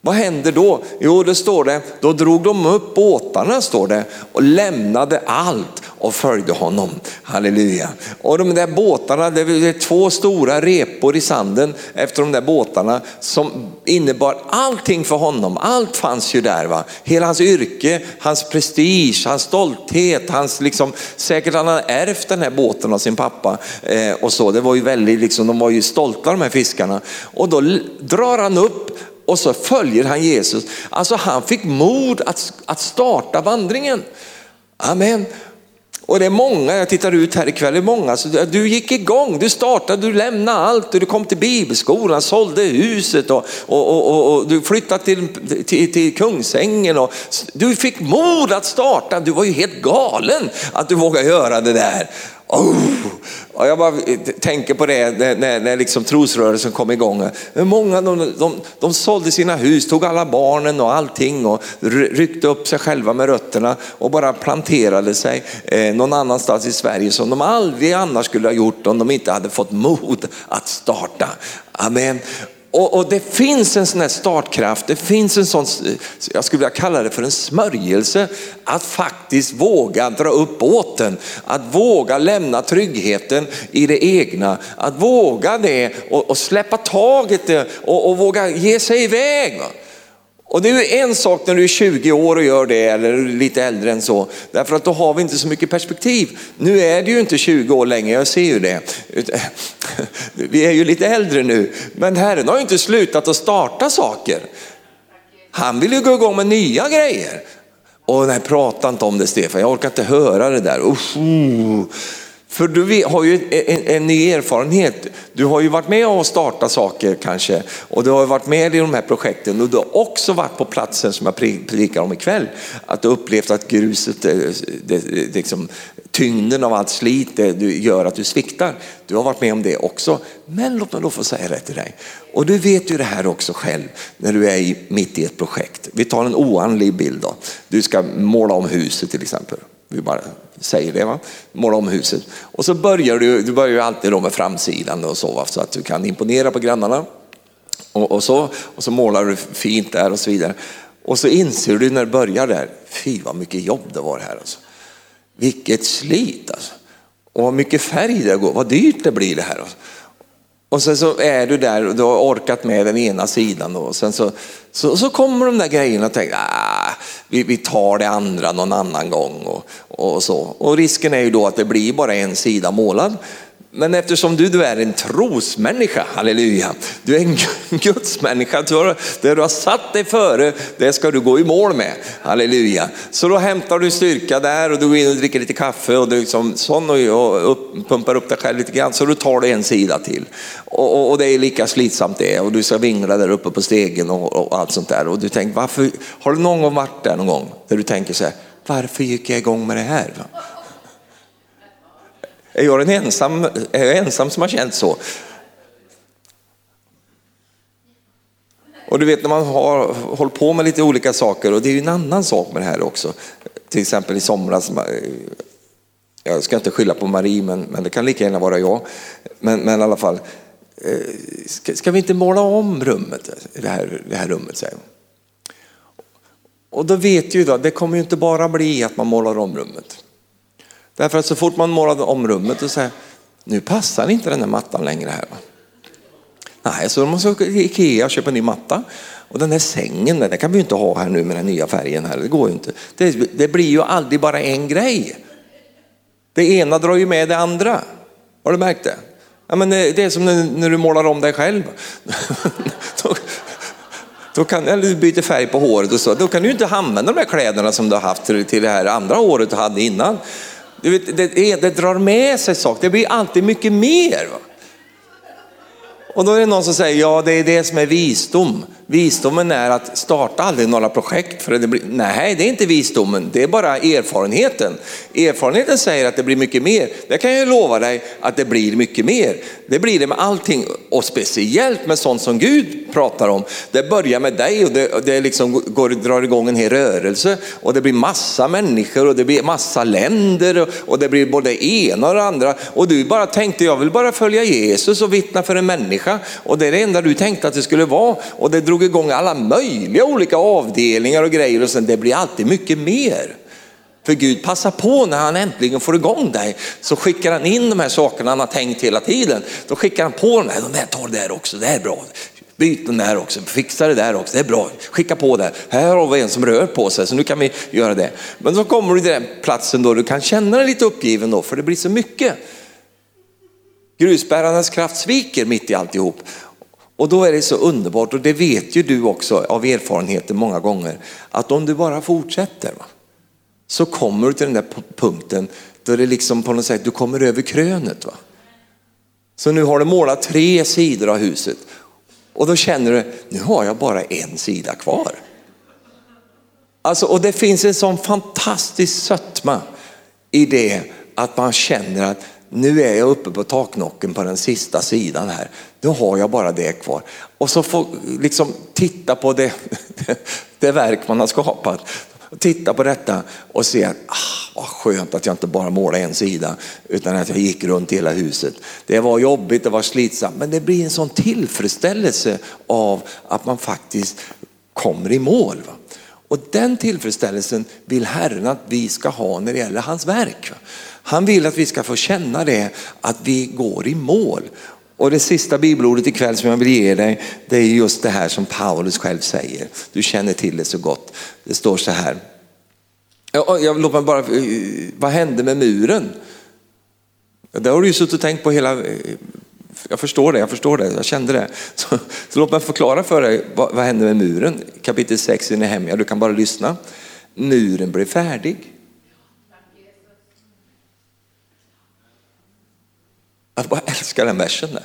Vad händer då? Jo, det står det, då drog de upp båtarna står det och lämnade allt och följde honom. Halleluja. Och de där båtarna, det är två stora repor i sanden efter de där båtarna som innebar allting för honom. Allt fanns ju där. Va? Hela hans yrke, hans prestige, hans stolthet, hans liksom, säkert han hade ärvt den här båten av sin pappa. Eh, och så. Det var ju väldigt, liksom, de var ju stolta de här fiskarna. Och då drar han upp och så följer han Jesus. Alltså han fick mod att, att starta vandringen. Amen. Och det är många, jag tittar ut här ikväll, det är många, så du gick igång, du startade, du lämnade allt och du kom till bibelskolan, sålde huset och, och, och, och du flyttade till, till, till Kungsängen och du fick mod att starta, du var ju helt galen att du vågade göra det där. Oh! Och jag bara tänker på det när, när, när liksom trosrörelsen kom igång. Många de, de, de sålde sina hus, tog alla barnen och allting och ryckte upp sig själva med rötterna och bara planterade sig eh, någon annanstans i Sverige som de aldrig annars skulle ha gjort om de inte hade fått mod att starta. Amen. Och, och, det finns en sån här startkraft, det finns en sån, jag skulle vilja kalla det för en smörjelse, att faktiskt våga dra upp båten, att våga lämna tryggheten i det egna, att våga det och, och släppa taget och, och våga ge sig iväg. Va? Och det är en sak när du är 20 år och gör det eller lite äldre än så. Därför att då har vi inte så mycket perspektiv. Nu är det ju inte 20 år längre, jag ser ju det. Vi är ju lite äldre nu. Men Herren har ju inte slutat att starta saker. Han vill ju gå igång med nya grejer. Och nej, prata inte om det Stefan, jag orkar inte höra det där. Usch. För du har ju en, en, ny erfarenhet. Du har ju varit med och startat saker kanske och du har varit med i de här projekten och du har också varit på platsen som jag predikar om ikväll. Att du upplevt att gruset, eh, det, det, liksom, tyngden av allt slit det gör att du sviktar. Du har varit med om det också. Men låt mig då få säga det till dig. Och du vet ju det här också själv när du är mitt i ett projekt. Vi tar en oandlig bild då. Du ska måla om huset till exempel. Vi bara säger det, va? måla om huset. Och så börjar du, du börjar alltid då med framsidan och så, va? så att du kan imponera på grannarna. Och, och, så, och så målar du fint där och så vidare. Och så inser du när du börjar där, fy vad mycket jobb det var här. Alltså. Vilket slit alltså. Och vad mycket färg det går, vad dyrt det blir det här. Alltså. Och sen så är du där och du har orkat med den ena sidan och sen så, så, så kommer de där grejerna och tänker ah, vi, vi tar det andra någon annan gång och, och så. Och risken är ju då att det blir bara en sida målad. Men eftersom du, du är en trosmänniska, halleluja, du är en gudsmänniska, du har, det du har satt dig före, det ska du gå i mål med, halleluja. Så då hämtar du styrka där och du går in och dricker lite kaffe och du liksom, sån och, och upp, pumpar upp dig själv lite grann, så du tar dig en sida till. Och, och, och, det är lika slitsamt det och du ska vingla där uppe på stegen och, och allt sånt där. Och du tänker, varför, har du någon gång varit där någon gång där du tänker så här, varför gick jag igång med det här? Är jag, en ensam, är jag ensam som har känt så? Och du vet när man har hållit på med lite olika saker och det är ju en annan sak med det här också. Till exempel i somras, jag ska inte skylla på Marie men, men det kan lika gärna vara jag. Men, men i alla fall, eh, ska, ska, vi inte måla om rummet, det här, det här rummet säger hon. Och då vet ju då, det kommer ju inte bara bli att man målar om rummet. Därför att så fort man målade om rummet och säger, nu passar inte den här mattan längre här. Nej, så de måste åka till Ikea och köpa en ny matta. Och den här sängen, den kan vi ju inte ha här nu med den nya färgen här, det går ju inte. Det, det blir ju aldrig bara en grej. Det ena drar ju med det andra. Har du märkt det? Ja, men det är som när, när du målar om dig själv. då, då kan, eller du byter färg på håret och så, då kan du inte använda de här kläderna som du har haft till, till det här andra håret du hade innan. Du vet, det, det drar med sig saker, det blir alltid mycket mer. Va? Och då är det någon som säger, ja det är det som är visdom. Visdomen är att starta aldrig några projekt. För det blir, nej, det är inte visdomen, det är bara erfarenheten. Erfarenheten säger att det blir mycket mer. Det kan jag lova dig att det blir mycket mer. Det blir det med allting och speciellt med sånt som Gud pratar om. Det börjar med dig och det, det liksom går, drar igång en hel rörelse och det blir massa människor och det blir massa länder och, och det blir både ena och det andra. Och du bara tänkte, jag vill bara följa Jesus och vittna för en människa. Och det är det enda du tänkte att det skulle vara. Och det drog drog igång alla möjliga olika avdelningar och grejer och sen det blir alltid mycket mer. För Gud passar på när han äntligen får igång dig så skickar han in de här sakerna han har tänkt hela tiden. Då skickar han på dem, de här tar det där också, det är bra. Byt den där också, fixa det där också, det är bra. Skicka på det. Här har vi en som rör på sig så nu kan vi göra det. Men så kommer du till den platsen då du kan känna dig lite uppgiven då för det blir så mycket. Grusbärarnas kraft sviker mitt i alltihop. Och då är det så underbart, och det vet ju du också av erfarenheten många gånger, att om du bara fortsätter va, så kommer du till den där punkten då det liksom på något sätt, du kommer över krönet. Va? Så nu har du målat tre sidor av huset och då känner du, nu har jag bara en sida kvar. Alltså, och det finns en sån fantastisk sötma i det att man känner att nu är jag uppe på taknocken på den sista sidan här. Nu har jag bara det kvar. Och så får liksom titta på det, det verk man har skapat. Titta på detta och se att ah, vad skönt att jag inte bara målade en sida utan att jag gick runt hela huset. Det var jobbigt, det var slitsamt men det blir en sån tillfredsställelse av att man faktiskt kommer i mål. Va? Och den tillfredsställelsen vill Herren att vi ska ha när det gäller hans verk. Han vill att vi ska få känna det, att vi går i mål. Och det sista bibelordet ikväll som jag vill ge dig, det är just det här som Paulus själv säger. Du känner till det så gott. Det står så här. Jag, låt mig bara, eh, vad hände med muren? Det har du ju suttit och tänkt på hela, eh, jag förstår det, jag förstår det, jag kände det. Så, så låt mig förklara för dig, vad, vad hände med muren? Kapitel 6 i Nehemja, du kan bara lyssna. Muren blev färdig. Jag bara älskar den versen där.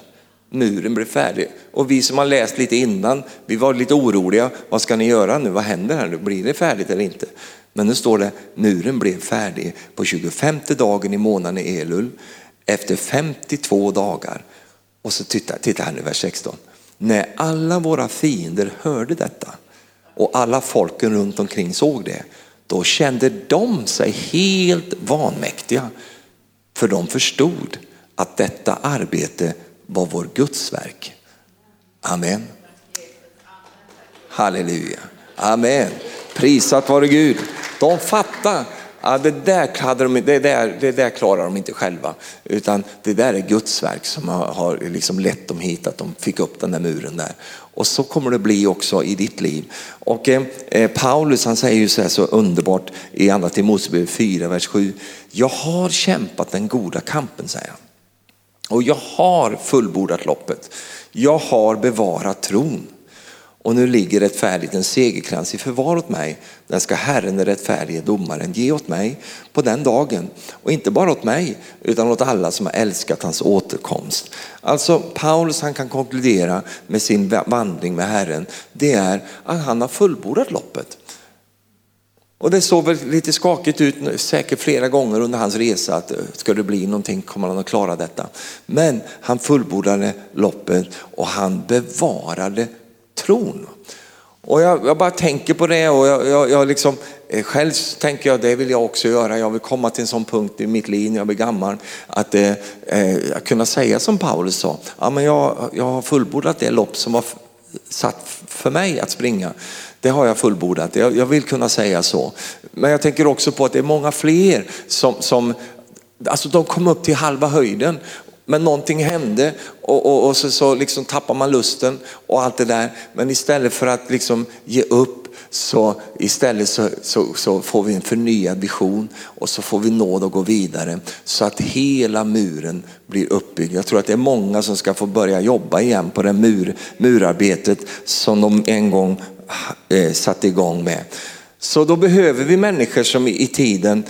Muren blev färdig. Och vi som har läst lite innan, vi var lite oroliga. Vad ska ni göra nu? Vad händer här nu? Blir det färdigt eller inte? Men nu står det, muren blev färdig på 25 dagen i månaden i Elul efter 52 dagar. Och så titta, titta här nu, vers 16. När alla våra fiender hörde detta och alla folken runt omkring såg det, då kände de sig helt vanmäktiga. För de förstod att detta arbete var vår Guds verk. Amen. Halleluja. Amen. Prisat vare Gud. De fattar, Ja, det, där hade de, det, där, det där klarar de inte själva. Utan det där är Guds verk som har, har liksom lett dem hit, att de fick upp den där muren där. Och så kommer det bli också i ditt liv. Och eh, eh Paulus han säger ju så här så underbart i andra Timoteusbrevet 4, vers 7. Jag har kämpat den goda kampen, säger han. Och jag har fullbordat loppet. Jag har bevarat tron. Och nu ligger rättfärdigt en segerkrans i förvar åt mig. Den ska Herren, den rättfärdige domaren, ge åt mig på den dagen. Och inte bara åt mig, utan åt alla som har älskat hans återkomst. Alltså Paulus han kan konkludera med sin vandring med Herren, det är att han har fullbordat loppet. Och det såg väl lite skakigt ut säkert flera gånger under hans resa att eh, ska det bli någonting kommer han att klara detta. Men han fullbordade loppet och han bevarade tron. Och jag, jag, bara tänker på det och jag, jag, jag liksom, eh, själv tänker jag det vill jag också göra. Jag vill komma till en sån punkt i mitt liv när jag blir gammal att eh, eh, kunna säga som Paulus sa. Ja, men jag, jag har fullbordat det lopp som var satt för mig att springa. Det har jag fullbordat. Jag, jag vill kunna säga så. Men jag tänker också på att det är många fler som, som Alltså de kom upp till halva höjden men någonting hände och, och, och så, så liksom tappar man lusten och allt det där. Men istället för att liksom ge upp så istället så, så, så, får vi en förnyad vision och så får vi nåd att gå vidare så att hela muren blir uppbyggd. Jag tror att det är många som ska få börja jobba igen på det mur, murarbetet som de en gång eh, satte igång med. Så då behöver vi människor som i, i tiden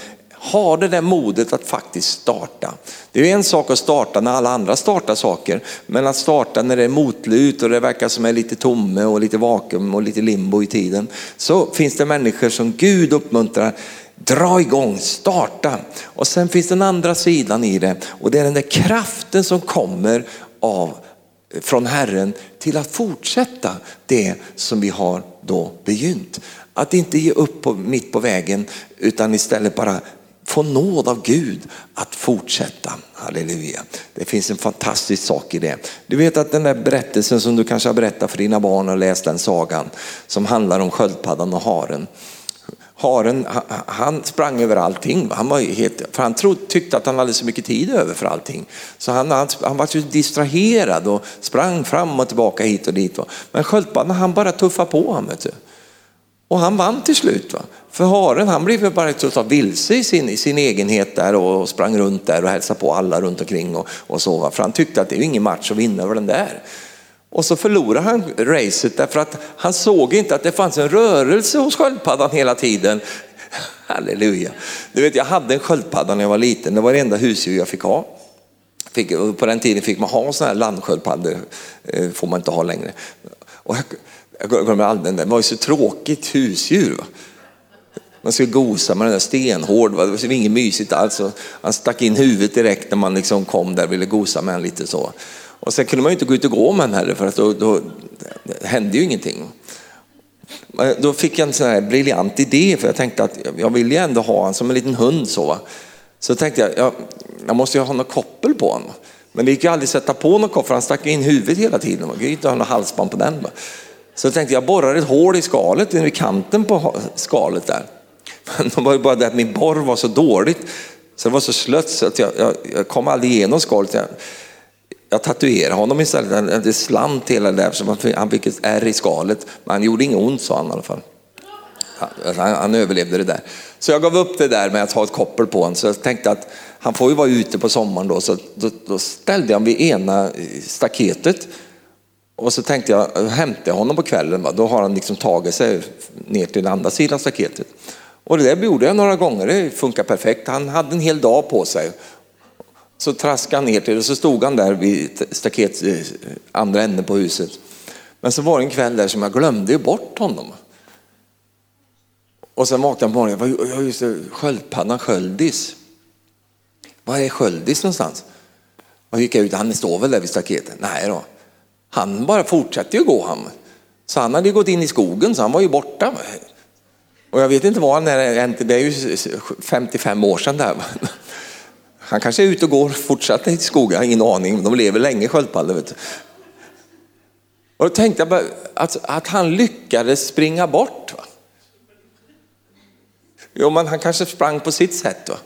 har det där modet att faktiskt starta. Det är en sak att starta när alla andra startar saker, men att starta när det är motlut och det verkar som är lite tomme och lite vakuum och lite limbo i tiden. Så finns det människor som Gud uppmuntrar, dra igång, starta. Och sen finns den andra sidan i det och det är den där kraften som kommer av från Herren till att fortsätta det som vi har då begynt. Att inte ge upp på, mitt på vägen utan istället bara få nåd av Gud att fortsätta. Halleluja. Det finns en fantastisk sak i det. Du vet att den där berättelsen som du kanske har berättat för dina barn och läst den sagan som handlar om sköldpaddan och haren. Haren, han sprang över allting. Han, var helt, för han trodde, tyckte att han hade så mycket tid över för allting. Så han, han, han var så distraherad och sprang fram och tillbaka hit och dit. Men sköldpaddan han bara tuffade på honom. Och han vann till slut. Va? För haren han blev bara totalt vilse i sin, i sin egenhet där och sprang runt där och hälsade på alla runt omkring och, och så. Va? För han tyckte att det är ingen match att vinna över den där. Och så förlorade han racet därför att han såg inte att det fanns en rörelse hos sköldpaddan hela tiden. Halleluja. Du vet, jag hade en sköldpadda när jag var liten, det var det enda husdjur jag fick ha. Fick, på den tiden fick man ha sådana här landsköldpaddor, eh, får man inte ha längre. Och jag, jag glömmer aldrig, det var ju så tråkigt husdjur. Va? Man skulle gosa med den där stenhård, va? det var inget mysigt alls. Han stack in huvudet direkt när man liksom kom där och ville gosa med honom lite så. Och sen kunde man ju inte gå ut och gå med honom heller för att då, då hände ju ingenting. Då fick jag en sån här briljant idé för jag tänkte att jag vill ju ändå ha honom som en liten hund så. Så tänkte jag, jag, jag måste ju ha något koppel på honom. Men det gick ju aldrig att sätta på något koppel för han stack in huvudet hela tiden. Man kunde inte ha något halsband på den. Så jag tänkte jag borrar ett hål i skalet, i kanten på skalet där. Men det var bara det att min borr var så dåligt, så det var så slött så att jag, jag, jag kom aldrig igenom skalet. Jag, jag tatuerade honom istället, det slant hela där så han fick ett ärr i skalet. Men han gjorde inget ont sa han i alla fall. Alltså, han, han, överlevde det där. Så jag gav upp det där med att ha ett koppel på honom. Så jag tänkte att han får ju vara ute på sommaren då. Så då, då ställde jag vid ena staketet och så tänkte jag hämta honom på kvällen, va? då har han liksom tagit sig ner till den andra sidan staketet. Och det där gjorde jag några gånger, det funkar perfekt. Han hade en hel dag på sig. Så traskade han ner till det och så stod han där vid staket, eh, andra änden på huset. Men så var det en kväll där som jag glömde bort honom. Och sen vaknade jag på morgonen, ja just det, sköldpaddan sköldis. Var är sköldis någonstans? Och gick jag ut, han står väl där vid staketet? Nej då. Han bara fortsatte ju gå han. Så han hade ju gått in i skogen så han var ju borta. Och jag vet inte var han är, det är ju 55 år sedan där. Han kanske är ute och går fortsatt i skogen, jag har ingen aning. De lever länge sköldpaddor. Och då tänkte jag bara att, att han lyckades springa bort. Va? Jo, men han kanske sprang på sitt sätt. Va?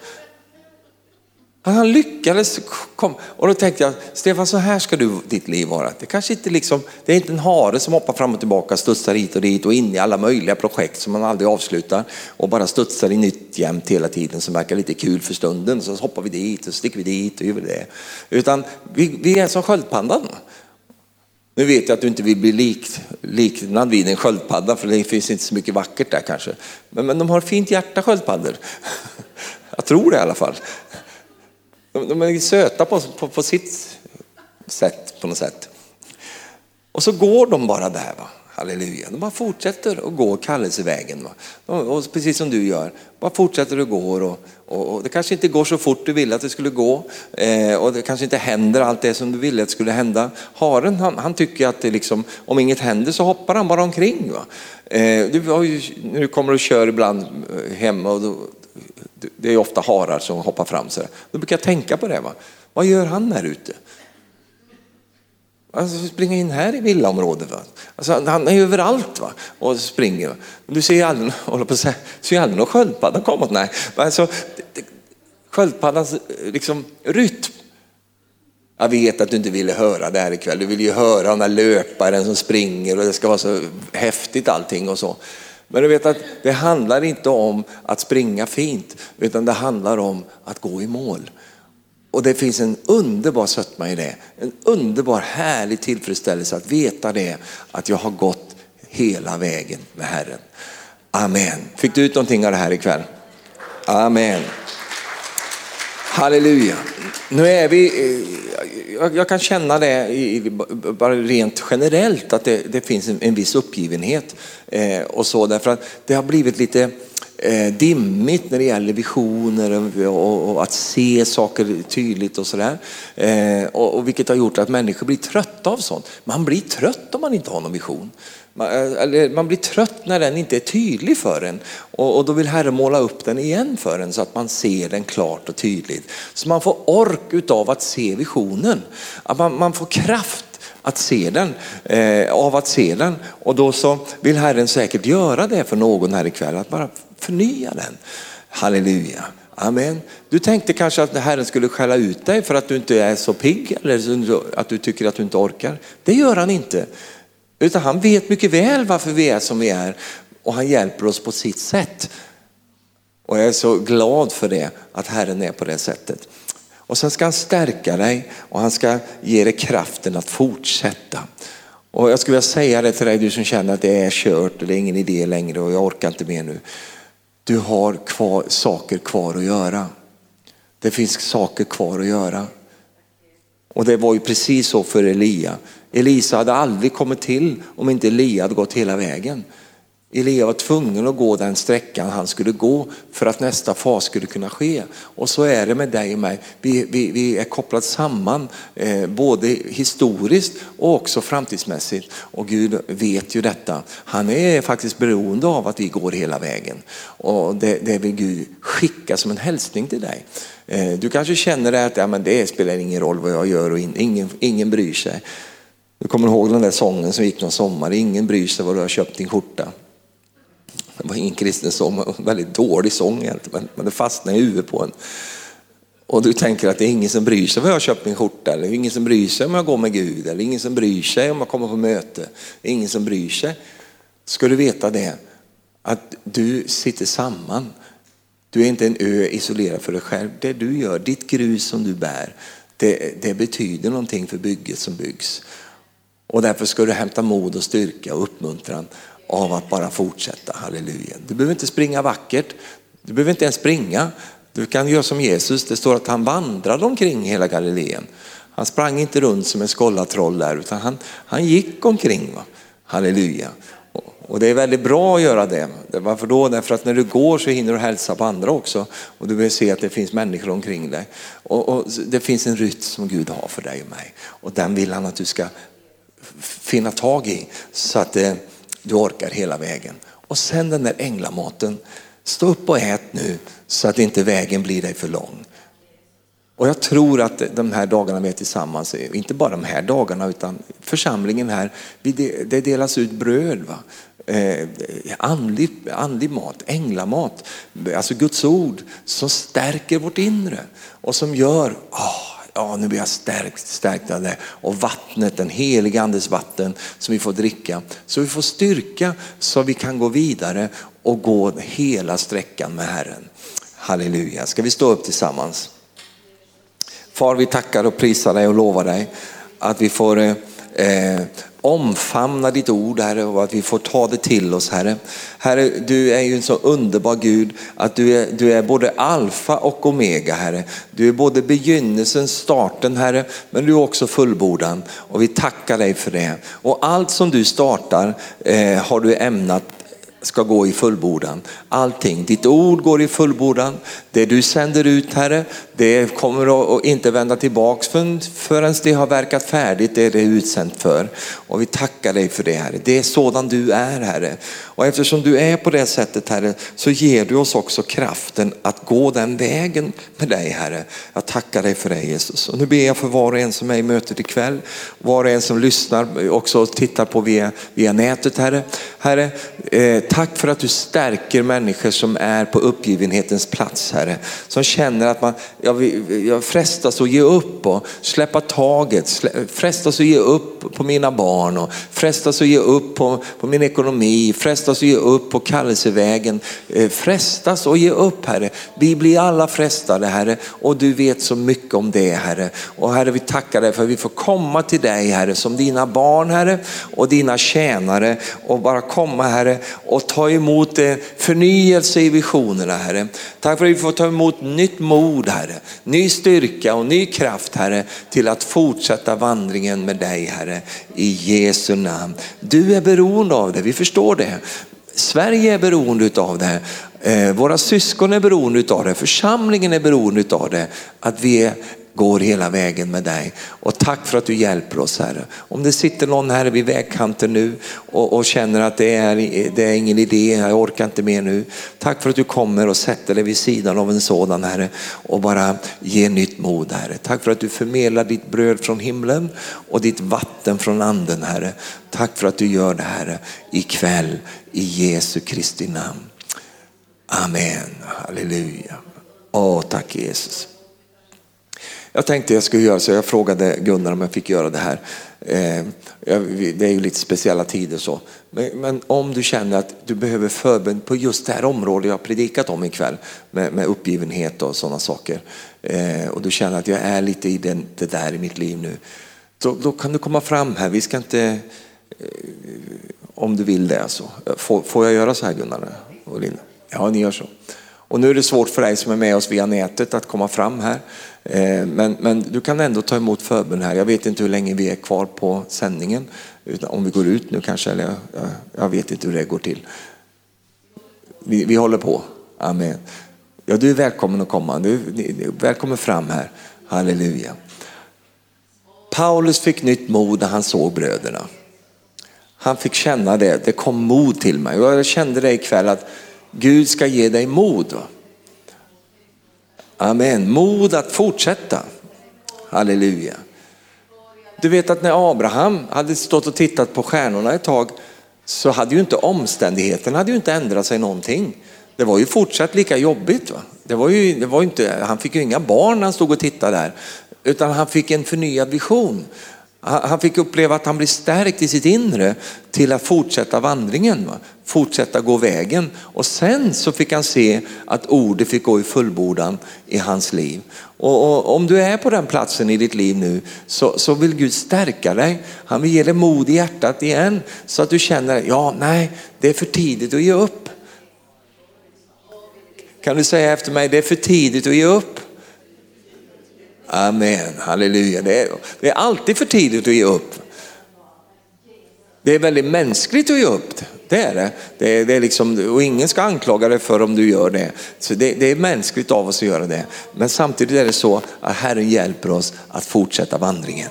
Han lyckades komma. Och då tänkte jag, Stefan så här ska du, ditt liv vara. Det, kanske inte liksom, det är inte en hare som hoppar fram och tillbaka, studsar hit och dit och in i alla möjliga projekt som man aldrig avslutar och bara studsar i nytt jämt hela tiden som verkar lite kul för stunden. Så hoppar vi dit och så sticker vi dit och gör det. Utan vi, vi är som sköldpaddan. Nu vet jag att du inte vill bli likt, liknad vid en sköldpadda för det finns inte så mycket vackert där kanske. Men, men de har fint hjärta sköldpaddor. Jag tror det i alla fall. De, de är söta på, på, på, sitt sätt på något sätt. Och så går de bara där. Va? Halleluja. De bara fortsätter att gå kallelsevägen. Va? Och precis som du gör, bara fortsätter att gå. Och, och, och, det kanske inte går så fort du ville att det skulle gå. Eh, och det kanske inte händer allt det som du ville att det skulle hända. Haren han, han tycker att det liksom, om inget händer så hoppar han bara omkring. Va? Eh, du har ju, kommer du kommer och kör ibland eh, hemma och då, det är ofta harar som hoppar fram så Då brukar jag tänka på det. Va? Vad gör han här ute? Alltså springa in här i villaområdet. Va? Alltså, han är överallt va? och springer. Du ser aldrig, håller på säga, ser aldrig någon sköldpadda komma. Nej. Alltså, sköldpaddans eh, liksom, rytm. Jag vet att du inte ville höra det här ikväll. Du vill ju höra den där löparen som springer och det ska vara så häftigt allting och så. Men du vet att det handlar inte om att springa fint, utan det handlar om att gå i mål. Och det finns en underbar sötma i det. En underbar härlig tillfredsställelse att veta det, att jag har gått hela vägen med Herren. Amen. Fick du ut någonting av det här ikväll? Amen. Halleluja. Nu är vi, eh, jag kan känna det bara rent generellt att det, det finns en, en viss uppgivenhet eh, och så därför att det har blivit lite eh, dimmigt när det gäller visioner och, att se saker tydligt och sådär. och vilket har gjort att människor blir trötta av sånt. Man blir trött om man inte har någon vision. Man, eh, man blir trött när den inte är tydlig för en och, och då vill Herren måla upp den igen för en så att man ser den klart och tydligt. Så man får ork utav att se visionen. Att man, man får kraft att se den, eh, av att se den. Och då så vill Herren säkert göra det för någon här ikväll, att bara förnya den. Halleluja. Amen. Du tänkte kanske att Herren skulle skälla ut dig för att du inte är så pigg eller att du tycker att du inte orkar. Det gör han inte. Utan han vet mycket väl varför vi är som vi är och han hjälper oss på sitt sätt. Och jag är så glad för det, att Herren är på det sättet. Och sen ska han stärka dig och han ska ge dig kraften att fortsätta. Och jag skulle vilja säga det till dig, du som känner att det är kört och det är ingen idé längre och jag orkar inte mer nu. Du har kvar, saker kvar att göra. Det finns saker kvar att göra. Och det var ju precis så för Elia. Elisa hade aldrig kommit till om inte Elia hade gått hela vägen. Elia var tvungen att gå den sträckan han skulle gå för att nästa fas skulle kunna ske. Och så är det med dig och mig. Vi, vi, vi är kopplade samman eh, både historiskt och också framtidsmässigt. Och Gud vet ju detta. Han är faktiskt beroende av att vi går hela vägen. Och det, det vill Gud skicka som en hälsning till dig. Eh, du kanske känner att ja, men det spelar ingen roll vad jag gör och ingen, ingen bryr sig. Du kommer ihåg den där sången som gick någon sommar, ingen bryr sig vad du har köpt din skjorta. Det var ingen kristen sång, en väldigt dålig sång egentligen, men det fastnade i huvudet på en. Och du tänker att det är ingen som bryr sig om jag har köpt min skjorta, eller ingen som bryr sig om jag går med Gud, eller ingen som bryr sig om jag kommer på möte. Ingen som bryr sig. Ska du veta det, att du sitter samman. Du är inte en ö isolerad för dig själv. Det du gör, ditt grus som du bär, det, det betyder någonting för bygget som byggs. Och därför ska du hämta mod och styrka och uppmuntran av att bara fortsätta. Halleluja. Du behöver inte springa vackert. Du behöver inte ens springa. Du kan göra som Jesus, det står att han vandrade omkring hela Galileen. Han sprang inte runt som en skollatroll där utan han, han gick omkring. Va? Halleluja. Och det är väldigt bra att göra det. Varför då? Därför att när du går så hinner du hälsa på andra också. Och du vill se att det finns människor omkring dig. Och, och det finns en rytm som Gud har för dig och mig. Och den vill han att du ska finna tag i så att eh, du orkar hela vägen. Och sen den där änglamaten. Stå upp och ät nu så att inte vägen blir dig för lång. Och jag tror att de här dagarna vi är tillsammans, inte bara de här dagarna utan församlingen här, det delas ut bröd. Va? Eh, andlig, andlig mat, änglamat, alltså Guds ord som stärker vårt inre och som gör, oh, ja nu blir jag stärkt, stärkt av det. Och vattnet, den heliga andes vatten som vi får dricka. Så vi får styrka så vi kan gå vidare och gå hela sträckan med Herren. Halleluja, ska vi stå upp tillsammans? Far vi tackar och prisar dig och lovar dig att vi får eh, omfamna ditt ord Herre och att vi får ta det till oss Herre. Herre, du är ju en så underbar Gud att du är, du är både alfa och omega Herre. Du är både begynnelsen, starten Herre, men du är också fullbordan och vi tackar dig för det. Och allt som du startar eh, har du ämnat ska gå i fullbordan. Allting, ditt ord går i fullbordan. Det du sänder ut Herre, det kommer att inte vända tillbaks förrän det har verkat färdigt det det är utsänt för. Och vi tackar dig för det Herre. Det är sådan du är Herre. Och eftersom du är på det sättet Herre så ger du oss också kraften att gå den vägen med dig Herre. Jag tackar dig för det Jesus. Och nu ber jag för var och en som är i mötet ikväll, var och en som lyssnar också och tittar på via, via nätet Herre. Herre, eh, tack för att du stärker människor som är på uppgivenhetens plats Herre. Som känner att man, jag, jag frestas att ge upp och släppa taget, frestas att ge upp på mina barn och frestas att ge upp på, på min ekonomi, frestas att ge upp på kallelsevägen, eh, frestas att ge upp Herre. Vi blir alla frestade Herre och du vet så mycket om det Herre. Och Herre vi tackar dig för att vi får komma till dig Herre som dina barn Herre och dina tjänare och bara komma Herre och och ta emot eh, förnyelse i visionerna Herre. Tack för att vi får ta emot nytt mod Herre, ny styrka och ny kraft Herre till att fortsätta vandringen med dig Herre i Jesu namn. Du är beroende av det, vi förstår det. Sverige är beroende av det. Eh, våra syskon är beroende av det, församlingen är beroende av det. Att vi är går hela vägen med dig. Och tack för att du hjälper oss Herre. Om det sitter någon här vid vägkanten nu och, och, känner att det är, det är ingen idé, jag orkar inte mer nu. Tack för att du kommer och sätter dig vid sidan av en sådan Herre och bara ger nytt mod Herre. Tack för att du förmedlar ditt bröd från himlen och ditt vatten från anden Herre. Tack för att du gör det Herre ikväll i Jesu Kristi namn. Amen, halleluja. Åh, tack Jesus. Jag tänkte jag skulle göra så, jag frågade Gunnar om jag fick göra det här. Eh, det är ju lite speciella tider så. Men, om du känner att du behöver förbön på just det här området jag har predikat om ikväll med, uppgivenhet och sådana saker. Eh, och du känner att jag är lite i den, det där i mitt liv nu. Då kan du komma fram här. Vi ska inte, eh, om du vill det alltså. Får, får jag göra så här Gunnar och Linda? Ja, ni gör så. Och nu är det svårt för dig som är med oss via nätet att komma fram här. Eh, men, men du kan ändå ta emot förbön här. Jag vet inte hur länge vi är kvar på sändningen. Utan om vi går ut nu kanske, eller jag, jag vet inte hur det går till. Vi, vi håller på. Amen. Ja, du är välkommen att komma. Du, är välkommen fram här. Halleluja. Paulus fick nytt mod när han såg bröderna. Han fick känna det, det kom mod till mig. Jag kände det ikväll att Gud ska ge dig mod. Amen, mod att fortsätta. Halleluja. Du vet att när Abraham hade stått och tittat på stjärnorna ett tag så hade ju inte omständigheterna hade ju inte ändrat sig någonting. Det var ju fortsatt lika jobbigt. Va? Det var ju, det var inte, han fick ju inga barn när han stod och tittade där, utan han fick en förnyad vision. Han fick uppleva att han blev stärkt i sitt inre till att fortsätta vandringen, fortsätta gå vägen. Och sen så fick han se att ordet fick gå i fullbordan i hans liv. Och, och om du är på den platsen i ditt liv nu så, så vill Gud stärka dig. Han vill ge dig mod i hjärtat igen så att du känner, ja nej, det är för tidigt att ge upp. Kan du säga efter mig, det är för tidigt att ge upp? Amen, halleluja. Det är, det är alltid för tidigt att ge upp. Det är väldigt mänskligt att ge upp. Det är det. det, är, det är liksom, och ingen ska anklaga dig för om du gör det. Så det, det är mänskligt av oss att göra det. Men samtidigt är det så att Herren hjälper oss att fortsätta vandringen.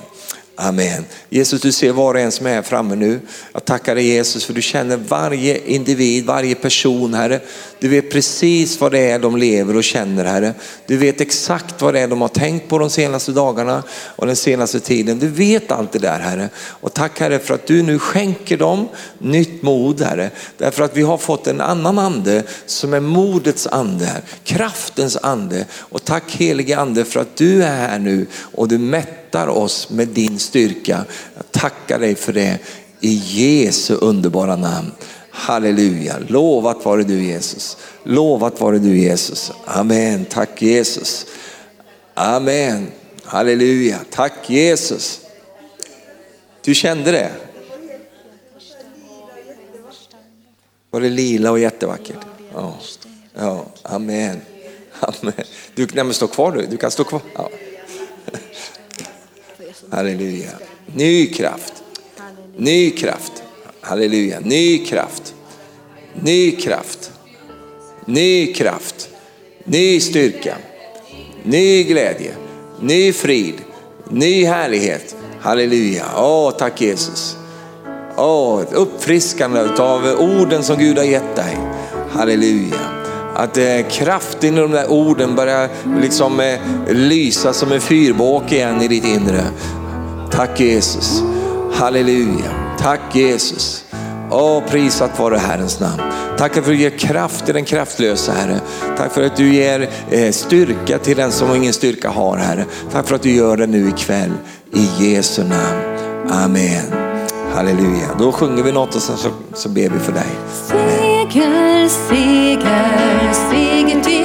Amen. Jesus, du ser var och en som är här framme nu. Jag tackar dig Jesus för du känner varje individ, varje person Herre. Du vet precis vad det är de lever och känner Herre. Du vet exakt vad det är de har tänkt på de senaste dagarna och den senaste tiden. Du vet allt det där Herre. Och tack Herre för att du nu skänker dem nytt mod Herre. Därför att vi har fått en annan ande som är modets ande, kraftens ande. Och tack helige ande för att du är här nu och du mättar oss med din styrka. Jag tackar dig för det i Jesu underbara namn. Halleluja, lovat vare du Jesus. Lovat vare du Jesus. Amen, tack Jesus. Amen, halleluja, tack Jesus. Du kände det? Var det lila och jättevackert? Ja, ja amen. amen. Du kan stå kvar du, du kan stå kvar. Ja. Halleluja. Ny kraft, ny kraft. Halleluja, ny kraft, ny kraft, ny kraft, ny styrka, ny glädje, ny frid, ny härlighet. Halleluja, åh tack Jesus. Åh, uppfriskande av orden som Gud har gett dig. Halleluja. Att eh, kraften i de där orden börjar liksom eh, lysa som en fyrbåk igen i ditt inre. Tack Jesus. Halleluja. Tack Jesus. Åh, prisat vare Herrens namn. Tack för att du ger kraft till den kraftlösa Herre. Tack för att du ger eh, styrka till den som ingen styrka har Herre. Tack för att du gör det nu ikväll i Jesu namn. Amen. Halleluja. Då sjunger vi något och sen så, så ber vi för dig. Amen. figures, figure